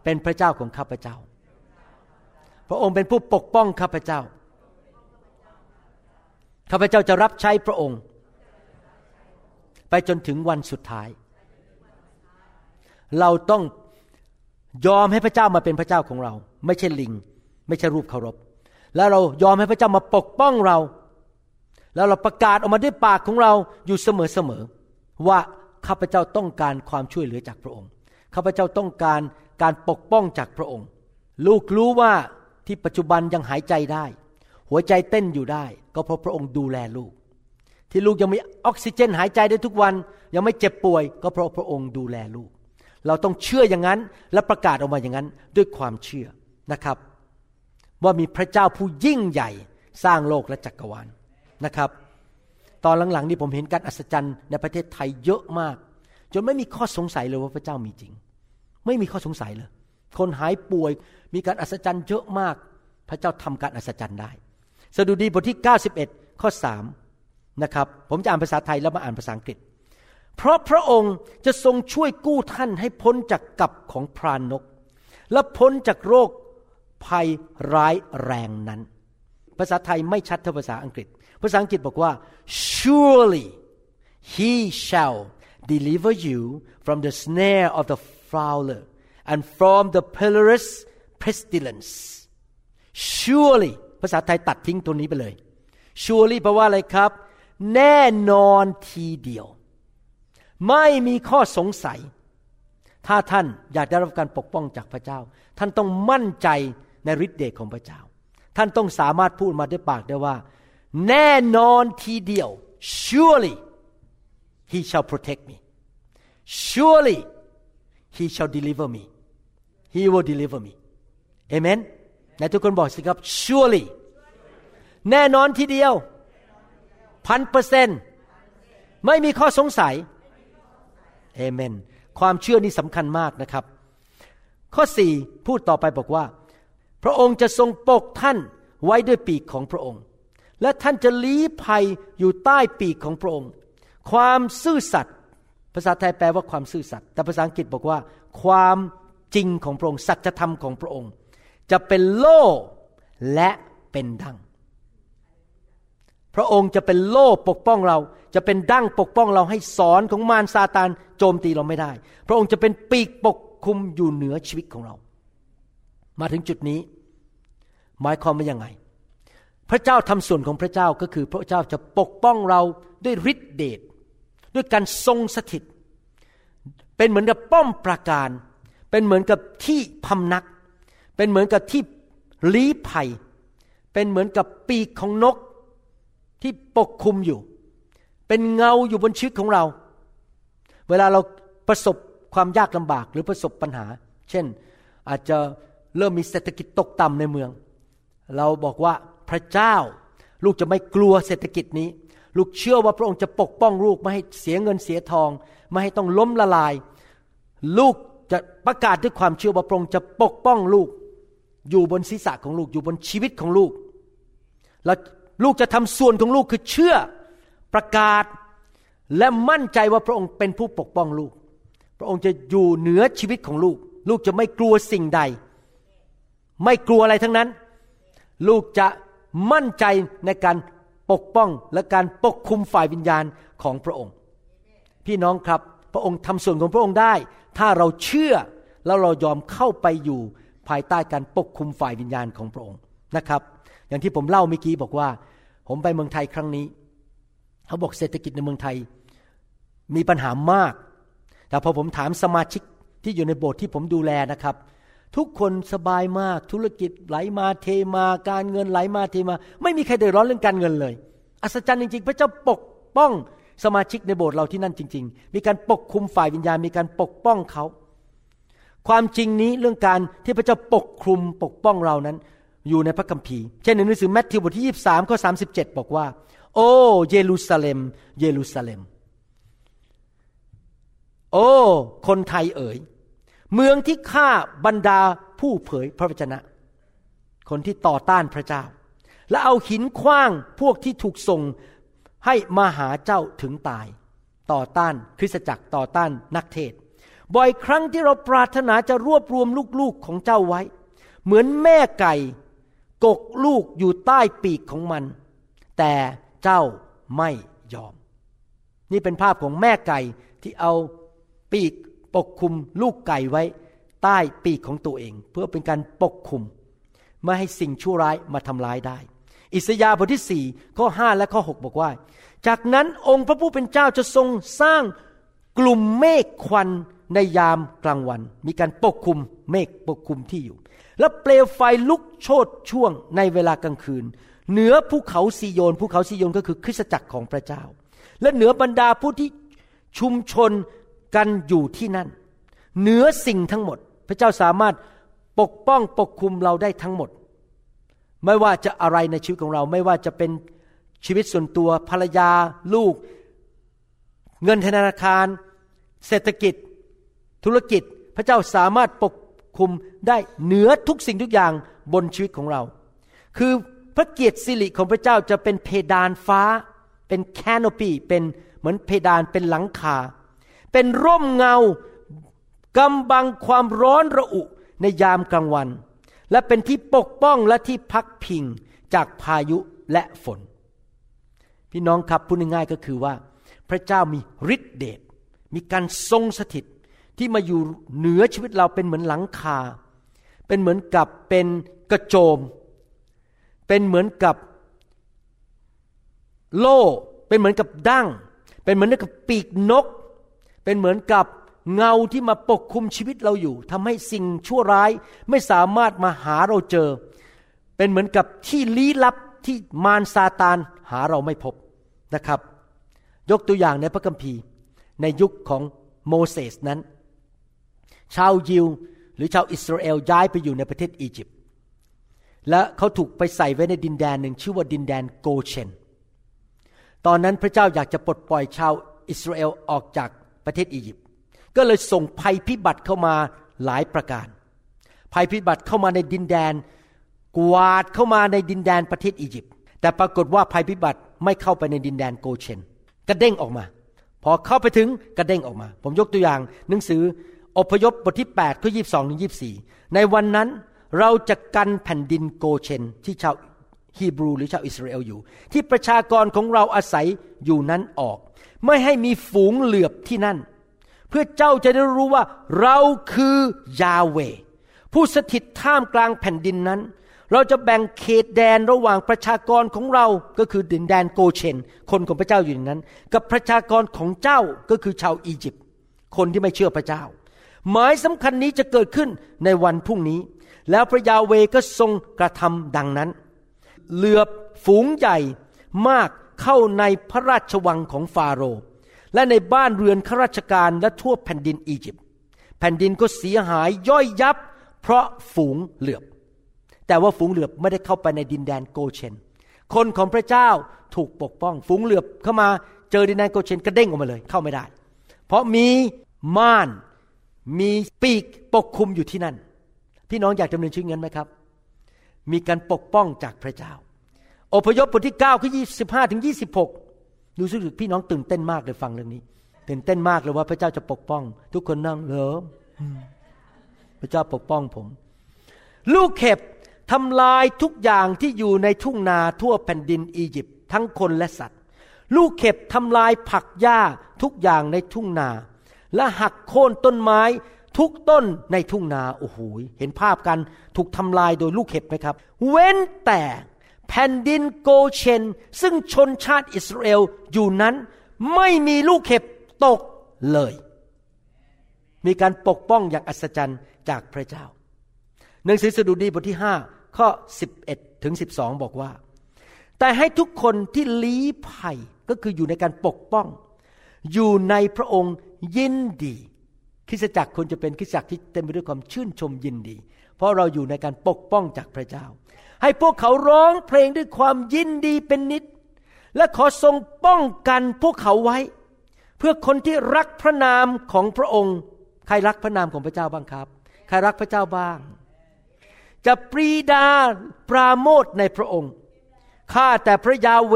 เป็นพระเจ้าของข้าพเจ้า พระองค์เป็นผู้ปกป้องข้าพเจ้า ข้าพเจ้าจะรับใช้พระองค์ ไปจนถึงวันสุดท้าย เราต้องยอมให้พระเจ้ามาเป็นพระเจ้าของเรา ไม่ใช่ลิง ไม่ใช่รูปเคารพ แล้วเรายอมให้พระเจ้ามาปกป้องเรา แล้วเราประกาศออกมาด้วยปากของเราอยู่เสมอๆว่าข้าพเจ้าต้องการความช่วยเหลือจากพระองค์ ข้าพเจ้าต้องการการปกป้องจากพระองค์ ลูกรู้ว่า ที่ปัจจุบันยังหายใจได้ หัวใจเต้นอยู่ได้ ก็เพราะพระองค์ดูแลลูก ที่ลูกยังมีออกซิเจนหายใจได้ทุกวัน ยังไม่เจ็บป่วย ก็เพราะพระองค์ดูแลลูก เราต้องเชื่ออย่างนั้นและประกาศออกมาอย่างนั้นด้วยความเชื่อนะครับ ว่ามีพระเจ้าผู้ยิ่งใหญ่สร้างโลกและจักรวาลนะครับ ตอนหลังๆนี้ผมเห็นการอัศจรรย์ในประเทศไทยเยอะมาก จนไม่มีข้อสงสัยเลยว่าพระเจ้ามีจริง ไม่มีข้อสงสัยเลย คนหายป่วย มีการอัศจรรย์เยอะมาก พระเจ้าทำการอัศจรรย์ได้ สดุดีบทที่ 91 ข้อ3นะครับผมจะอ่านภาษาไทยแล้วมาอ่านภาษาอังกฤษ เพราะพระองค์จะทรงช่วยกู้ท่านให้พ้นจากกับของพรานนก และพ้นจากโรคภัยร้ายแรงนั้น ภาษาไทยไม่ชัดเท่าภาษาอังกฤษ ภาษาอังกฤษบอกว่า surely he shall deliver you from the snare of the fowler and from the perilous pestilence surely ภาษาไทยตัดทิ้งตัวนี้ไปเลย surely แปลว่าอะไรครับ แน่นอนทีเดียว ไม่มีข้อสงสัย ถ้าท่านอยากได้รับการปกป้องจากพระเจ้า ท่านต้องมั่นใจในฤทธิเดชของพระเจ้า ท่านต้องสามารถพูดมาด้วยปากได้ว่า แน่นอนทีเดียว surely he shall protect me surely he shall deliver me he will deliver me amen ไหนทุกคนบอกสิครับ surely แน่นอนทีเดียวพันเปอร์เซนไม่มีข้อสงสัยเอเมน ความเชื่อนี้สำคัญมากนะครับ ข้อสี่พูดต่อไปบอกว่า พระองค์จะทรงปกท่านไว้ด้วยปีกของพระองค์ และท่านจะลี้ภัยอยู่ใต้ปีกของพระองค์ ความซื่อสัตย์ภาษาไทยแปลว่าความซื่อสัตย์แต่ภาษาอังกฤษบอกว่า ความ จริงของพระองค์ สัจธรรมของพระองค์ จะเป็นโล่และเป็นดัง พระองค์จะเป็นโล่ปกป้องเรา จะเป็นดั้งปกป้องเราให้สอนของมารซาตานโจมตีเราไม่ได้ พระองค์จะเป็นปีกปกคุมอยู่เหนือชีวิตของเรา มาถึงจุดนี้ หมายความว่ายังไง พระเจ้าทำส่วนของพระเจ้าก็คือ พระเจ้าจะปกป้องเราด้วยฤทธิเดชด้วยการทรงสถิต เป็นเหมือนกับป้อมปราการ เป็นเหมือนกับที่พำนัก เป็นเหมือนกับที่ลี้ภัย เป็นเหมือนกับปีกของนกที่ปกคลุมอยู่ เป็นเงาอยู่บนชีวิตของเรา เวลาเราประสบความยากลำบากหรือประสบปัญหา เช่น อาจจะเริ่มมีเศรษฐกิจตกต่ำในเมือง เราบอกว่าพระเจ้า ลูกจะไม่กลัวเศรษฐกิจนี้ ลูกเชื่อว่าพระองค์จะปกป้องลูกไม่ให้เสียเงินเสียทอง ไม่ให้ต้องล้มละลาย ลูก จะประกาศด้วยความเชื่อว่าพระองค์จะปกป้องลูก อยู่บนศีรษะของลูกอยู่บนชีวิตของลูก แล้วลูกจะทำส่วนของลูกคือเชื่อประกาศและมั่นใจว่าพระองค์เป็นผู้ปกป้องลูก พระองค์จะอยู่เหนือชีวิตของลูก ลูกจะไม่กลัวสิ่งใด ไม่กลัวอะไรทั้งนั้น ลูกจะมั่นใจในการปกป้องและการปกคุมฝ่ายวิญญาณของพระองค์ พี่น้องครับ พระองค์ทำส่วนของพระองค์ได้ ถ้าเราเชื่อแล้วเรายอมเข้าไปอยู่ภายใต้การปกคุมฝ่ายวิญญาณของพระองค์นะครับ อย่างที่ผมเล่าเมื่อกี้บอกว่า ผมไปเมืองไทยครั้งนี้ เขาบอกเศรษฐกิจในเมืองไทย มีปัญหามาก แต่พอผมถามสมาชิกที่อยู่ในโบสถ์ที่ผมดูแลนะครับ ทุกคนสบายมากธุรกิจไหลมาเทมาการเงินไหลมาเทมา ไม่มีใครเดือดร้อนเรื่องการเงินเลย อัศจรรย์จริงๆ พระเจ้าปกป้อง สมาชิกในโบสถ์เราที่นั่นจริง ๆ มีการปกคุมฝ่ายวิญญาณ มีการปกป้องเขา ความจริงนี้เรื่องการที่พระเจ้าปกคลุมปกป้องเรานั้น อยู่ในพระคัมภีร์ เช่นในหนังสือแมทธิวบทที่ 23ข้อ37 บอกว่า โอ้เยรูซาเล็ม เยรูซาเล็ม โอ้ คนไทยเอ๋ย เมืองที่ฆ่าบรรดาผู้เผยพระวจนะ คนที่ต่อต้านพระเจ้า และเอาหินคว้างพวกที่ถูกส่ง ให้มาหาเจ้าถึงตาย ต่อต้านคริสตจักรต่อต้านนักเทศ บ่อยครั้งที่เราปรารถนาจะรวบรวมลูกๆของเจ้าไว้ เหมือนแม่ไก่ กกลูกอยู่ใต้ปีกของมัน แต่เจ้าไม่ยอม นี่เป็นภาพของแม่ไก่ที่เอาปีกปกคลุมลูกไก่ไว้ ใต้ปีกของตัวเอง เพื่อเป็นการปกคลุมไม่ให้สิ่งชั่วร้ายมาทำร้ายได้ อิสยาห์บทที่สี่ข้อห้าและข้อหกบอกว่า จากนั้นองค์พระผู้เป็นเจ้าจะทรงสร้างกลุ่มเมฆควันในยามกลางวัน มีการปกคลุมเมฆปกคลุมที่อยู่ และเปลวไฟลุกโชดช่วงในเวลากลางคืน เหนือภูเขาซีโยนภูเขาซีโยนก็คือคริสตจักรของพระเจ้า และเหนือบรรดาผู้ที่ชุมชนกันอยู่ที่นั่น เหนือสิ่งทั้งหมด พระเจ้าสามารถปกป้องปกคุมเราได้ทั้งหมด ไม่ว่าจะอะไรในชีวิตของเราไม่ว่าจะเป็น ชีวิตส่วนตัวภรรยาลูก เงินธนาคาร เศรษฐกิจ ธุรกิจ พระเจ้าสามารถปกคุมได้เหนือทุกสิ่งทุกอย่างบนชีวิตของเรา คือพระเกียรติสิริของพระเจ้าจะเป็นเพดานฟ้า เป็นแคนโนปีเป็นเหมือนเพดานเป็นหลังคา เป็นร่มเงากำบังความร้อนระอุในยามกลางวัน และเป็นที่ปกป้องและที่พักพิงจากพายุและฝน พี่น้องครับพูดง่ายๆก็คือว่า พระเจ้ามีฤทธิเดชมีการทรงสถิตที่มาอยู่เหนือชีวิตเราเป็นเหมือนหลังคา เป็นเหมือนกับเป็นกระโจม เป็นเหมือนกับโล่ เป็นเหมือนกับดั้ง เป็นเหมือนกับปีกนก เป็นเหมือนกับเงาที่มาปกคลุมชีวิตเราอยู่ทำให้สิ่งชั่วร้ายไม่สามารถมาหาเราเจอ เป็นเหมือนกับที่ลี้ลับที่มารซาตาน หาเราไม่พบนะครับ ยกตัวอย่างในพระคัมภีร์ในยุคของโมเสสนั้น ชาวยิวหรือชาวอิสราเอลย้ายไปอยู่ในประเทศอียิปต์และเขาถูกไปใส่ไว้ในดินแดนหนึ่งชื่อว่าดินแดนโกเชน ตอนนั้นพระเจ้าอยากจะปลดปล่อยชาวอิสราเอลออกจากประเทศอียิปต์ก็เลยส่งภัยพิบัติเข้ามาหลายประการ ภัยพิบัติเข้ามาในดินแดน กวาดเข้ามาในดินแดนประเทศอียิปต์ แต่ปรากฏว่าภัยพิบัติไม่เข้าไปในดินแดนโกเชนกระเด้งออกมา พอเข้าไปถึงกระเด้งออกมา ผมยกตัวอย่าง หนังสืออพยพบทที่8ข้อ22ถึง24ในวันนั้นเราจะกันแผ่นดินโกเชนที่ชาวฮีบรูหรือชาวอิสราเอลอยู่ ที่ประชากรของเราอาศัยอยู่นั้นออก ไม่ให้มีฝูงเหลือบที่นั่น เพื่อเจ้าจะได้รู้ว่าเราคือยาเวผู้สถิตท่ามกลางแผ่นดินนั้น เราจะแบ่งเขตแดนระหว่างประชากรของเราก็คือดินแดนโกเชน คนของพระเจ้าอยู่ในนั้น กับประชากรของเจ้าก็คือชาวอียิปต์คนที่ไม่เชื่อพระเจ้า หมายสำคัญนี้จะเกิดขึ้นในวันพรุ่งนี้ แล้วพระยาเวก็ทรงกระทำดังนั้นเหลือบฝูงใหญ่มากเข้าในพระราชวังของฟาโรห์และในบ้านเรือนข้าราชการและทั่วแผ่นดินอียิปต์แผ่นดินก็เสียหายย่อยยับ เพราะฝูงเหลือบ แต่ว่าฝูงเหลือบไม่ได้เข้าไปในดินแดนโกเชน คนของพระเจ้าถูกปกป้อง ฝูงเหลือบเข้ามาเจอดินแดนโกเชนกระเด้งออกมาเลยเข้าไม่ได้ เพราะมีม่านมีปีกปกคลุมอยู่ที่นั่น พี่น้องอยากดำเนินชีวิตงั้นไหมครับ มีการปกป้องจากพระเจ้า อพยพบทที่9ข้อ25ถึง26ดูสึกพี่น้องตื่นเต้นมากเลยฟังเรื่องนี้ ตื่นเต้นมากเลยว่าพระเจ้าจะปกป้อง ทุกคนนั่งเหรออืมพระเจ้าปกป้องผม ลูกเห็บ ทำลายทุกอย่างที่อยู่ในทุ่งนาทั่วแผ่นดินอียิปต์ทั้งคนและสัตว์ ลูกเห็บทำลายผักหญ้าทุกอย่างในทุ่งนา และหักโค่นต้นไม้ทุกต้นในทุ่งนาโอ้โหเห็นภาพกันถูกทำลายโดยลูกเห็บไหมครับ เว้นแต่แผ่นดินโกเชน ซึ่งชนชาติอิสราเอลอยู่นั้น ไม่มีลูกเห็บตกเลย มีการปกป้องอย่างอัศจรรย์จากพระเจ้าหนังสือสดุดีบทที่ 5 ข้อ 11 ถึง 12 บอกว่า แต่ให้ทุกคนที่ลี้ภัยก็คืออยู่ในการปกป้อง อยู่ในพระองค์ยินดี คริสจักรควรจะเป็นคริสจักรที่เต็มไปด้วยความชื่นชมยินดี เพราะเราอยู่ในการปกป้องจากพระเจ้า ให้พวกเขาร้องเพลงด้วยความยินดีเป็นนิด และขอทรงป้องกันพวกเขาไว้ เพื่อคนที่รักพระนามของพระองค์ ใครรักพระนามของพระเจ้าบ้างครับ ใครรักพระเจ้าบ้าง จะปรีดาปราโมทในพระองค์ข้าแต่พระยาเว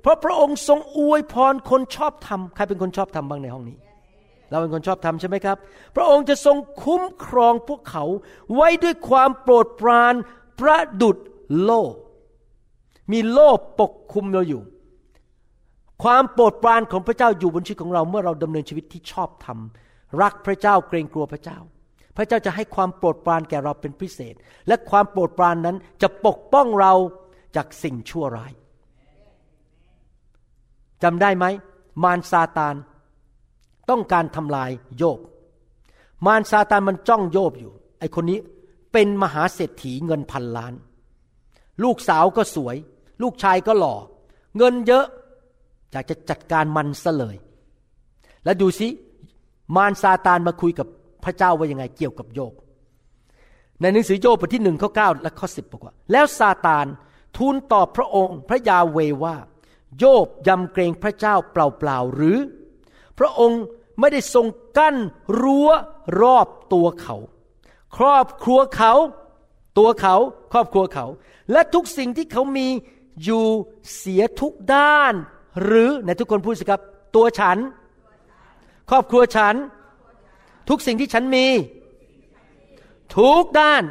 เพราะพระองค์ทรงอวยพรคนชอบธรรมใครเป็นคนชอบธรรมบ้างในห้องนี้ เราเป็นคนชอบธรรมใช่ไหมครับ พระองค์จะทรงคุ้มครองพวกเขาไว้ด้วยความโปรดปรานประดุดโลกมีโลกปกคุมเราอยู่ ความโปรดปรานของพระเจ้าอยู่บนชีวิตของเราเมื่อเราดำเนินชีวิตที่ชอบธรรม รักพระเจ้าเกรงกลัวพระเจ้า พระเจ้าจะให้ความโปรดปรานแก่เราเป็นพิเศษ และความโปรดปรานนั้นจะปกป้องเราจากสิ่งชั่วร้ายจำได้ไหม มารซาตาน ต้องการทำลายโยบ มารซาตานมันจ้องโยบอยู่ ไอคนนี้เป็นมหาเศรษฐีเงินพันล้าน ลูกสาวก็สวย ลูกชายก็หล่อ เงินเยอะอยากจะจัดการมันซะเลย แล้วดูสิ มารซาตานมาคุยกับ พระเจ้าว่ายังไงเกี่ยวกับโยบ ในหนังสือโยบบทที่หนึ่งข้อเก้าและข้อสิบบอกว่า แล้วซาตานทูลตอบพระองค์พระยาเวว่า โยบยำเกรงพระเจ้าเปล่าๆหรือ พระองค์ไม่ได้ทรงกั้นรั้วรอบตัวเขา ครอบครัวเขา ตัวเขาครอบครัวเขา และทุกสิ่งที่เขามีอยู่เสียทุกด้าน หรือในทุกคนพูดสิครับ ตัวฉัน ครอบครัวฉัน ทุกสิ่งที่ฉันมี ทุกด้าน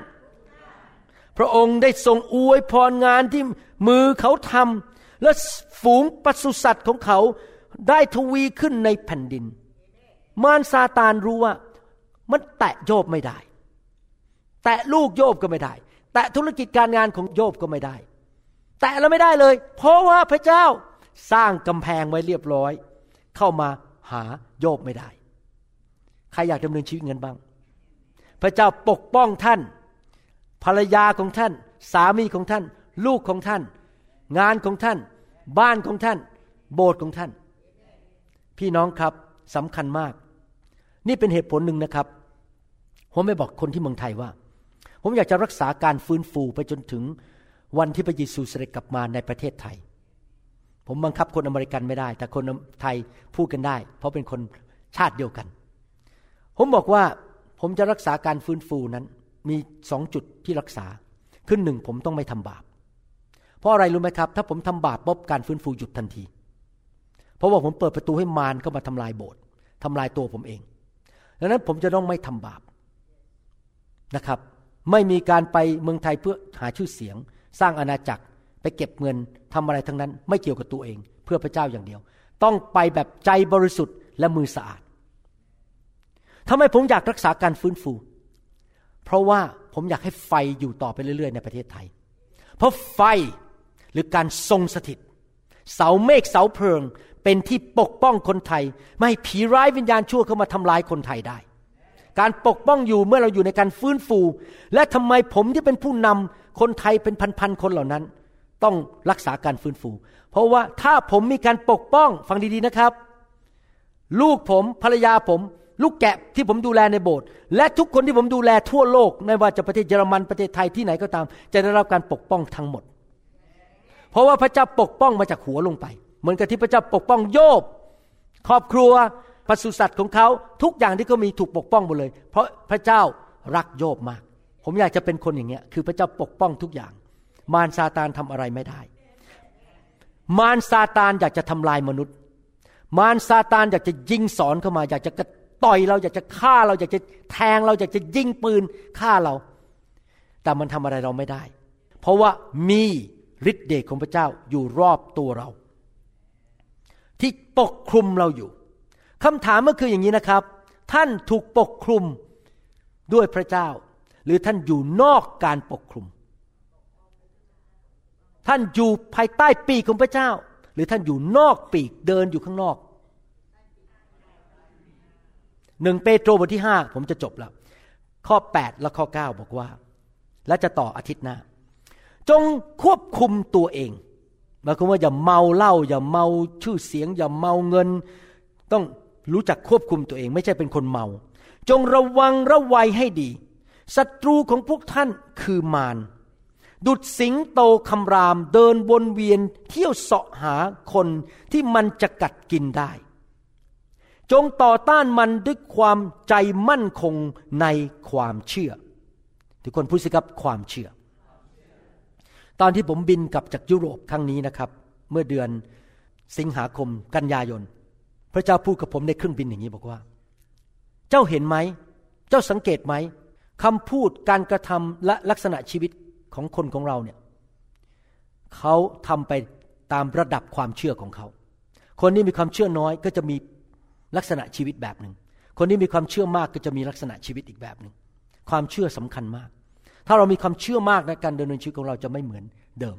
พระองค์ได้ทรงอวยพรงานที่มือเขาทำและฝูงปศุสัตว์ของเขาได้ทวีขึ้นในแผ่นดิน มารซาตานรู้ว่ามันแตะโยบไม่ได้ แตะลูกโยบก็ไม่ได้ แตะธุรกิจการงานของโยบก็ไม่ได้ แตะแล้วไม่ได้เลย เพราะว่าพระเจ้าสร้างกำแพงไว้เรียบร้อย เข้ามาหาโยบไม่ได้ ใครอยากดำเนินชีวิตเงินบ้าง พระเจ้าปกป้องท่าน ภรรยาของท่าน สามีของท่าน ลูกของท่าน งานของท่าน บ้านของท่าน โบสถ์ของท่าน พี่น้องครับสำคัญมาก นี่เป็นเหตุผลหนึ่งนะครับ ผมไม่บอกคนที่เมืองไทยว่า ผมอยากจะรักษาการฟื้นฟูไปจนถึงวันที่พระเยซูเสด็จกลับมาในประเทศไทย ผมบังคับคนอเมริกันไม่ได้ แต่คนไทยพูดกันได้ เพราะเป็นคนชาติเดียวกัน ผมบอกว่าผมจะรักษาการฟื้นฟูนั้น มีสองจุดที่รักษาขึ้นหนึ่งผมต้องไม่ทำบาป เพราะอะไรรู้ไหมครับ ถ้าผมทำบาปปุ๊บการฟื้นฟูหยุดทันที เพราะว่าผมเปิดประตูให้มารเข้ามาทำลายโบสถ์ทำลายตัวผมเองดังนั้นผมจะต้องไม่ทำบาปนะครับ ไม่มีการไปเมืองไทยเพื่อหาชื่อเสียง สร้างอาณาจักรไปเก็บเงินทำอะไรทั้งนั้น ไม่เกี่ยวกับตัวเอง เพื่อพระเจ้าอย่างเดียว ต้องไปแบบใจบริสุทธิ์และมือสะอาด ทำไมผมอยากรักษาการฟื้นฟู เพราะว่าผมอยากให้ไฟอยู่ต่อไปเรื่อยๆ ในประเทศไทย เพราะไฟหรือการทรงสถิต เสาเมฆเสาเพลิง เป็นที่ปกป้องคนไทย ไม่ให้ผีร้ายวิญญาณชั่วเข้ามาทำลายคนไทยได้ การปกป้องอยู่เมื่อเราอยู่ในการฟื้นฟู และทำไมผมที่เป็นผู้นำคนไทยเป็นพันๆคนเหล่านั้น ต้องรักษาการฟื้นฟู เพราะว่าถ้าผมมีการปกป้องฟังดีๆนะครับ ลูกผมภรรยาผม ลูกแกะที่ผมดูแลในโบสถ์และทุกคนที่ผมดูแลทั่วโลกไม่ว่าจะประเทศเยอรมันประเทศไทยที่ไหนก็ตาม จะได้รับการปกป้องทั้งหมด เพราะว่าพระเจ้าปกป้องมาจากหัวลงไป เหมือนกับที่พระเจ้าปกป้องโยบ ครอบครัวปศุสัตว์ของเขาทุกอย่างที่เขามีถูกปกป้องหมดเลย เพราะพระเจ้ารักโยบมาก ผมอยากจะเป็นคนอย่างเงี้ยคือพระเจ้าปกป้องทุกอย่าง มารซาตานทำอะไรไม่ได้ มารซาตานอยากจะทำลายมนุษย์ มารซาตานอยากจะยิงสอนเข้ามา อยากจะกระ ต่อยเราอยากจะฆ่าเราอยากจะแทงเราอยากจะยิงปืนฆ่าเรา แต่มันทำอะไรเราไม่ได้ เพราะว่ามีฤทธิ์เดชของพระเจ้าอยู่รอบตัวเรา ที่ปกคลุมเราอยู่คำถามก็คืออย่างนี้นะครับ ท่านถูกปกคลุมด้วยพระเจ้า หรือท่านอยู่นอกการปกคลุม ท่านอยู่ภายใต้ปีกของพระเจ้า หรือท่านอยู่นอกปีกเดินอยู่ข้างนอก หนึ่งเปโตรบทที่ห้าผมจะจบแล้ว ข้อ 8 และข้อ 9 บอกว่า และจะต่ออาทิตย์หน้า จงควบคุมตัวเองหมายความว่าอย่าเมาเหล้าอย่าเมาชื่อเสียง อย่าเมาเงิน ต้องรู้จักควบคุมตัวเอง ไม่ใช่เป็นคนเมา จงระวังระวัยให้ดีศัตรูของพวกท่านคือมารดุดสิงโตคำรามเดินวนเวียนเที่ยวเสาะหาคนที่มันจะกัดกินได้ จงต่อต้านมันด้วยความใจมั่นคงในความเชื่อ ทุกคนพูดสิครับความเชื่อ ตอนที่ผมบินกลับจากยุโรปครั้งนี้นะครับ เมื่อเดือนสิงหาคมกันยายน พระเจ้าพูดกับผมในเครื่องบินอย่างนี้บอกว่า เจ้าเห็นไหม เจ้าสังเกตไหมคำพูดการกระทำและลักษณะชีวิตของคนของเราเนี่ยเขาทำไปตามระดับความเชื่อของเขา คนที่มีความเชื่อน้อยก็จะมี ลักษณะชีวิตแบบหนึ่ง คนที่มีความเชื่อมากก็จะมีลักษณะชีวิตอีกแบบหนึ่ง ความเชื่อสำคัญมาก ถ้าเรามีความเชื่อมากในการดำเนินชีวิตของเราจะไม่เหมือนเดิม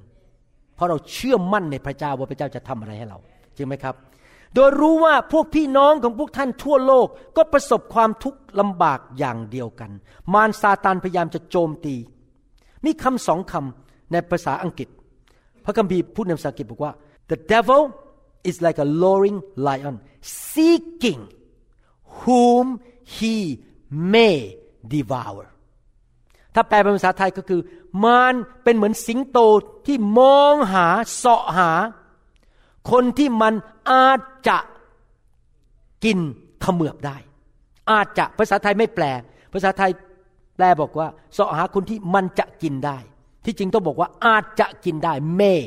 เพราะเราเชื่อมั่นในพระเจ้าว่าพระเจ้าจะทำอะไรให้เราจริงไหมครับ โดยรู้ว่าพวกพี่น้องของพวกท่านทั่วโลกก็ประสบความทุกข์ลำบากอย่างเดียวกัน มารซาตานพยายามจะโจมตี มีคำสองคำในภาษาอังกฤษ พระคัมภีร์พูดในภาษาอังกฤษบอกว่า the devil is like a roaring lion seeking whom he may devour ถ้าแปลเป็นภาษาไทยก็คือ มารเป็นเหมือนสิงโตที่มองหาเสาะหา คนที่มันอาจจะกินขมือบได้ อาจจะภาษาไทยไม่แปล ภาษาไทยแปลบอกว่าเสาะหาคนที่มันจะกินได้ ที่จริงต้องบอกว่าอาจจะกินได้ may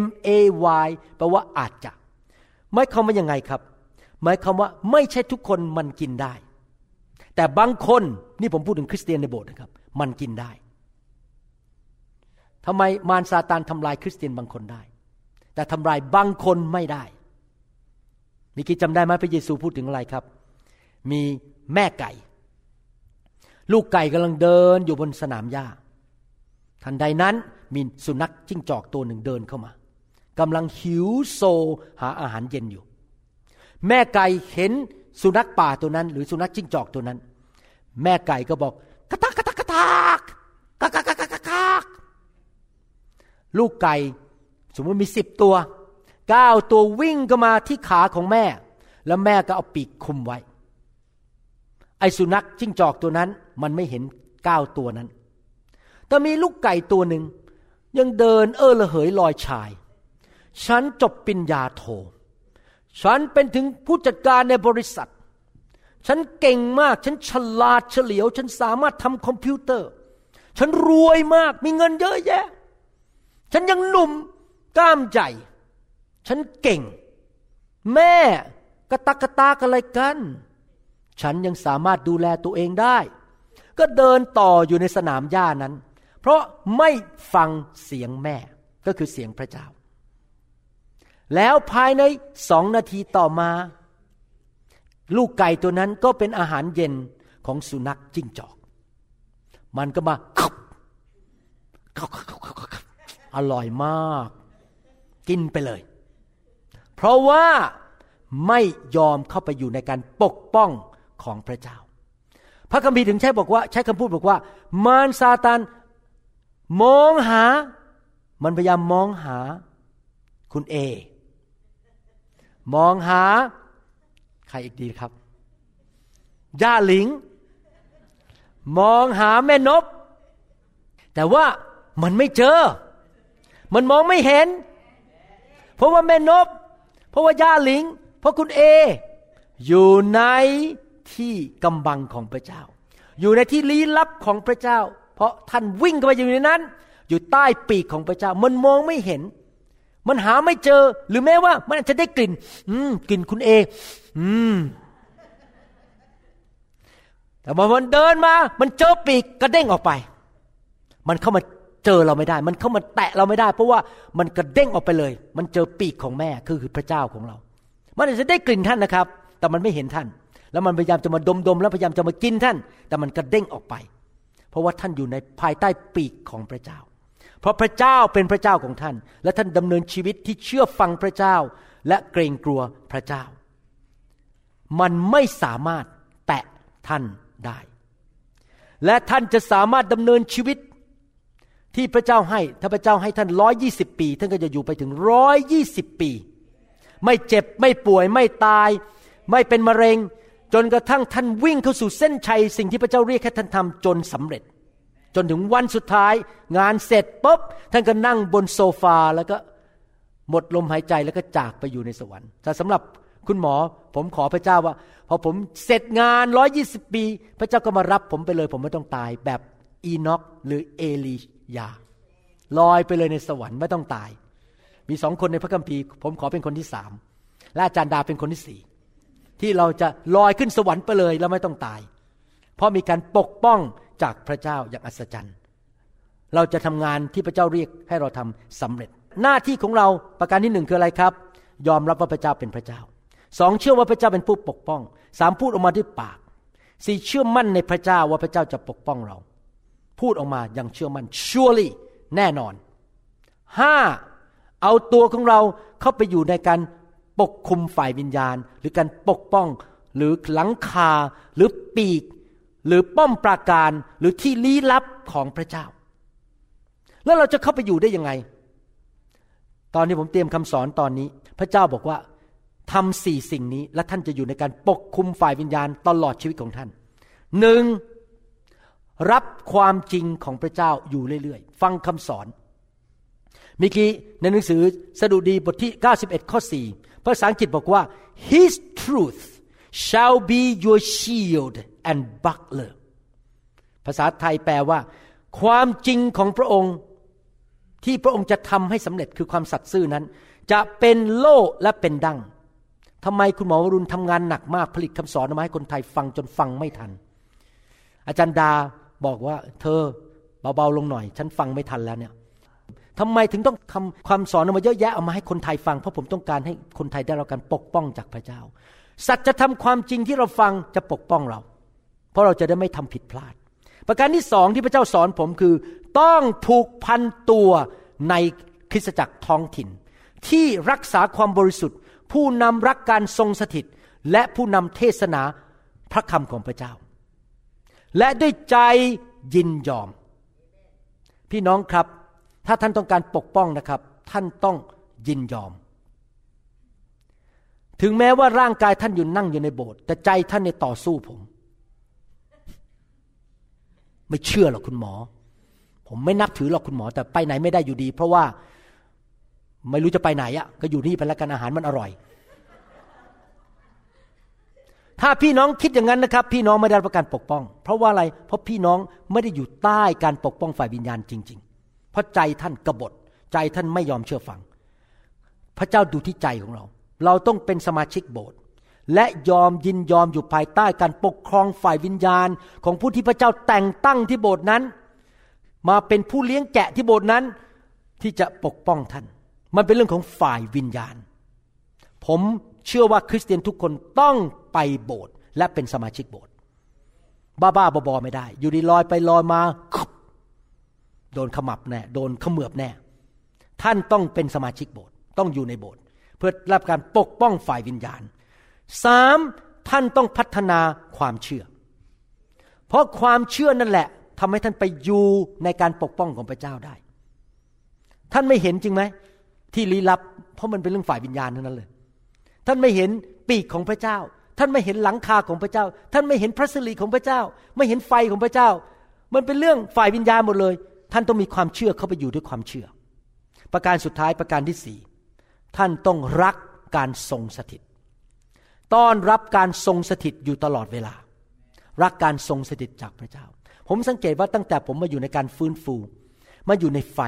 M A Y แปลว่าอาจจะ หมายความว่ายังไงครับ หมายความว่าไม่ใช่ทุกคนมันกินได้ แต่บางคนนี่ผมพูดถึงคริสเตียนในโบสถ์นะครับ มันกินได้ทำไมมารซาตานทำลายคริสเตียนบางคนได้ แต่ทำลายบางคนไม่ได้มีกี้จำได้ไหมพระเยซูพูดถึงอะไรครับ มีแม่ไก่ ลูกไก่กำลังเดินอยู่บนสนามหญ้าทันใดนั้นมีสุนัขจิ้งจอกตัวหนึ่งเดินเข้ามา กำลังหิวโซหาอาหารเย็นอยู่ แม่ไก่เห็นสุนัขป่าตัวนั้น หรือสุนัขจิ้งจอกตัวนั้น แม่ไก่ก็บอกกระตักกระตักกระตักกะกะกะกะกะกะลูกไก่สมมติมีสิบตัวเก้าตัววิ่งก็มาที่ขาของแม่ แล้วแม่ก็เอาปีกคุมไว้ ไอ้สุนัขจิ้งจอกตัวนั้น มันไม่เห็นเก้าตัวนั้น แต่มีลูกไก่ตัวหนึ่งยังเดินเออละเหยลอยชาย ฉันจบปริญญาโท ฉันเป็นถึงผู้จัดการในบริษัท ฉันเก่งมาก ฉันฉลาดเฉลียว ฉันสามารถทำคอมพิวเตอร์ ฉันรวยมาก มีเงินเยอะแยะ ฉันยังหนุ่มกล้ามใจฉันเก่ง แม่กระตักกระตากอะไรกัน ฉันยังสามารถดูแลตัวเองได้ ก็เดินต่ออยู่ในสนามหญ้านั้น เพราะไม่ฟังเสียงแม่ก็คือเสียงพระเจ้า แล้วภายในสองนาทีต่อมา ลูกไก่ตัวนั้นก็เป็นอาหารเย็นของสุนัขจิ้งจอก มันก็มาอร่อยมาก กินไปเลย เพราะว่าไม่ยอมเข้าไปอยู่ในการปกป้องของพระเจ้า พระคัมภีร์ถึงใช้บอกว่า ใช้คำพูดบอกว่า มารซาตานมองหา มันพยายามมองหาคุณเอ มองหา ใครอีกดีครับย่าหลิง มองหาแม่นบ แต่ว่ามันไม่เจอ มันมองไม่เห็น เพราะว่าแม่นบ เพราะว่าย่าหลิง เพราะคุณเอ อยู่ในที่กำบังของพระเจ้า อยู่ในที่ลี้ลับของพระเจ้า เพราะท่านวิ่งเข้าไปอยู่ในนั้น อยู่ใต้ปีกของพระเจ้า มันมองไม่เห็น มันหาไม่เจอ หรือแม้ว่ามันอาจจะได้กลิ่น อืมกลิ่นคุณเอ อืม แต่พอมันเดินมา มันเจอปีกกระเด้งออกไป มันเข้ามาเจอเราไม่ได้ มันเข้ามาแตะเราไม่ได้ เพราะว่ามันกระเด้งออกไปเลย มันเจอปีกของแม่คือคือพระเจ้าของเรา มันอาจจะได้กลิ่นท่านนะครับ แต่มันไม่เห็นท่าน แล้วมันพยายามจะมาดมดมแล้วพยายามจะมากินท่าน แต่มันกระเด้งออกไป เพราะว่าท่านอยู่ในภายใต้ปีกของพระเจ้า เพราะพระเจ้าเป็นพระเจ้าของท่าน และท่านดำเนินชีวิตที่เชื่อฟังพระเจ้า และเกรงกลัวพระเจ้า มันไม่สามารถแตะท่านได้ และท่านจะสามารถดำเนินชีวิตที่พระเจ้าให้ ถ้าพระเจ้าให้ท่านร้อยี่สิบปี ท่านก็จะอยู่ไปถึงร้อยยี่สิบปี ไม่เจ็บไม่ป่วยไม่ตาย ไม่เป็นมะเร็ง จนกระทั่งท่านวิ่งเข้าสู่เส้นชัย สิ่งที่พระเจ้าเรียกให้ท่านทำจนสำเร็จ จนถึงวันสุดท้าย งานเสร็จปุ๊บท่านก็นั่งบนโซฟาแล้วก็หมดลมหายใจแล้วก็จากไปอยู่ในสวรรค์แต่สำหรับคุณหมอผมขอพระเจ้าว่า พอผมเสร็จงานร้อยี่สิบปี พระเจ้าก็มารับผมไปเลย ผมไม่ต้องตายแบบอีน็อกหรือเอลียาลอยไปเลยในสวรรค์ไม่ต้องตาย มีสองคนในพระคัมภีร์ ผมขอเป็นคนที่สามและอาจารย์ดาเป็นคนที่สี่ที่เราจะลอยขึ้นสวรรค์ไปเลยแล้วไม่ต้องตาย เพราะมีการปกป้อง จากพระเจ้าอย่างอัศจรรย์ เราจะทำงานที่พระเจ้าเรียกให้เราทำสำเร็จ หน้าที่ของเราประการที่หนึ่งคืออะไรครับ ยอมรับว่าพระเจ้าเป็นพระเจ้าสองเชื่อว่าพระเจ้าเป็นผู้ปกป้องสามพูดออกมาด้วยปากสี่เชื่อมั่นในพระเจ้าว่าพระเจ้าจะปกป้องเรา พูดออกมาอย่างเชื่อมั่น surely แน่นอนห้าเอาตัวของเราเข้าไปอยู่ในการปกคุมฝ่ายวิญญาณ หรือการปกป้องหรือหลังคาหรือปีก หรือป้อมปราการหรือที่ลี้ลับของพระเจ้า แล้วเราจะเข้าไปอยู่ได้ยังไง ตอนนี้ผมเตรียมคำสอนตอนนี้ พระเจ้าบอกว่าทำสี่สิ่งนี้ และท่านจะอยู่ในการปกคุมฝ่ายวิญญาณตลอดชีวิตของท่านหนึ่งรับความจริงของพระเจ้าอยู่เรื่อยๆ ฟังคำสอนมิกี้ในหนังสือสดุดีบทที่ 91 ข้อ 4 ภาษาอังกฤษบอกว่า His truth shall be your shield and buckler ภาษาไทยแปลว่า ความจริงของพระองค์ที่พระองค์จะทำให้สำเร็จคือความสัตย์ซื่อนั้น จะเป็นโล่และเป็นดังทำไมคุณหมอวรุณทำงานหนักมากผลิตคำสอนมาให้คนไทยฟังจนฟังไม่ทัน อาจารย์ดาบอกว่า เธอเบาๆลงหน่อย ฉันฟังไม่ทันแล้วเนี่ยทำไมถึงต้องทำความสอนออกมาเยอะแยะเอามาให้คนไทยฟัง เพราะผมต้องการให้คนไทยได้รับการปกป้องจากพระเจ้า สัจธรรมความจริงที่เราฟังจะปกป้องเรา เพราะเราจะได้ไม่ทำผิดพลาด ประการที่สองที่พระเจ้าสอนผมคือ ต้องผูกพันตัวในคริสตจักรท้องถิ่น ที่รักษาความบริสุทธิ์ ผู้นำรักการทรงสถิต และผู้นำเทศนาพระคำของพระเจ้า และด้วยใจยินยอม พี่น้องครับ ถ้าท่านต้องการปกป้องนะครับ ท่านต้องยินยอม ถึงแม้ว่าร่างกายท่านอยู่นั่งอยู่ในโบสถ์แต่ใจท่านในต่อสู้ผม ไม่เชื่อหรอกคุณหมอ ผมไม่นับถือหรอกคุณหมอ แต่ไปไหนไม่ได้อยู่ดี เพราะว่าไม่รู้จะไปไหนอะ่ะ ก็อยู่นี่ไปแล้วกันอาหารมันอร่อย ถ้าพี่น้องคิดอย่างนั้นนะครับ พี่น้องไม่ได้รับการปกป้อง เพราะว่าอะไร เพราะพี่น้องไม่ได้อยู่ใต้การปกป้องฝ่ายวิญญาณจริง ๆ เพราะใจท่านกบฏ ใจท่านไม่ยอมเชื่อฟัง พระเจ้าดูที่ใจของเรา เราต้องเป็นสมาชิกโบสถ์และยอมยินยอมอยู่ภายใต้การปกครองฝ่ายวิญญาณ ของผู้ที่พระเจ้าแต่งตั้งที่โบสถ์นั้น มาเป็นผู้เลี้ยงแกะที่โบสถ์นั้น ที่จะปกป้องท่าน มันเป็นเรื่องของฝ่ายวิญญาณ ผมเชื่อว่าคริสเตียนทุกคนต้องไปโบสถ์และเป็นสมาชิกโบสถ์บ้าๆบอๆไม่ได้ อยู่ดีลอยไปลอยมา โดนขมับแน่โดนขมือบแน่ ท่านต้องเป็นสมาชิกโบสถ์ต้องอยู่ในโบสถ์ พื่อรับการปกป้องฝ่ายวิญญาณสามท่านต้องพัฒนาความเชื่อ เพราะความเชื่อนั่นแหละทำให้ท่านไปอยู่ในการปกป้องของพระเจ้าได้ ท่านไม่เห็นจริงไหมที่ลี้ลับ เพราะมันเป็นเรื่องฝ่ายวิญญาณทั้งนั้นเลย ท่านไม่เห็นปีกของพระเจ้า ท่านไม่เห็นหลังคาของพระเจ้า ท่านไม่เห็นพระสิริของพระเจ้า ไม่เห็นไฟของพระเจ้า มันเป็นเรื่องฝ่ายวิญญาณหมดเลย ท่านต้องมีความเชื่อเข้าไปอยู่ด้วยความเชื่อ ประการสุดท้ายประการที่สี่ ท่านต้องรักการทรงสถิต ต้อนรับการทรงสถิตอยู่ตลอดเวลา รักการทรงสถิตจากพระเจ้า ผมสังเกตว่าตั้งแต่ผมมาอยู่ในการฟื้นฟู มาอยู่ในไฟ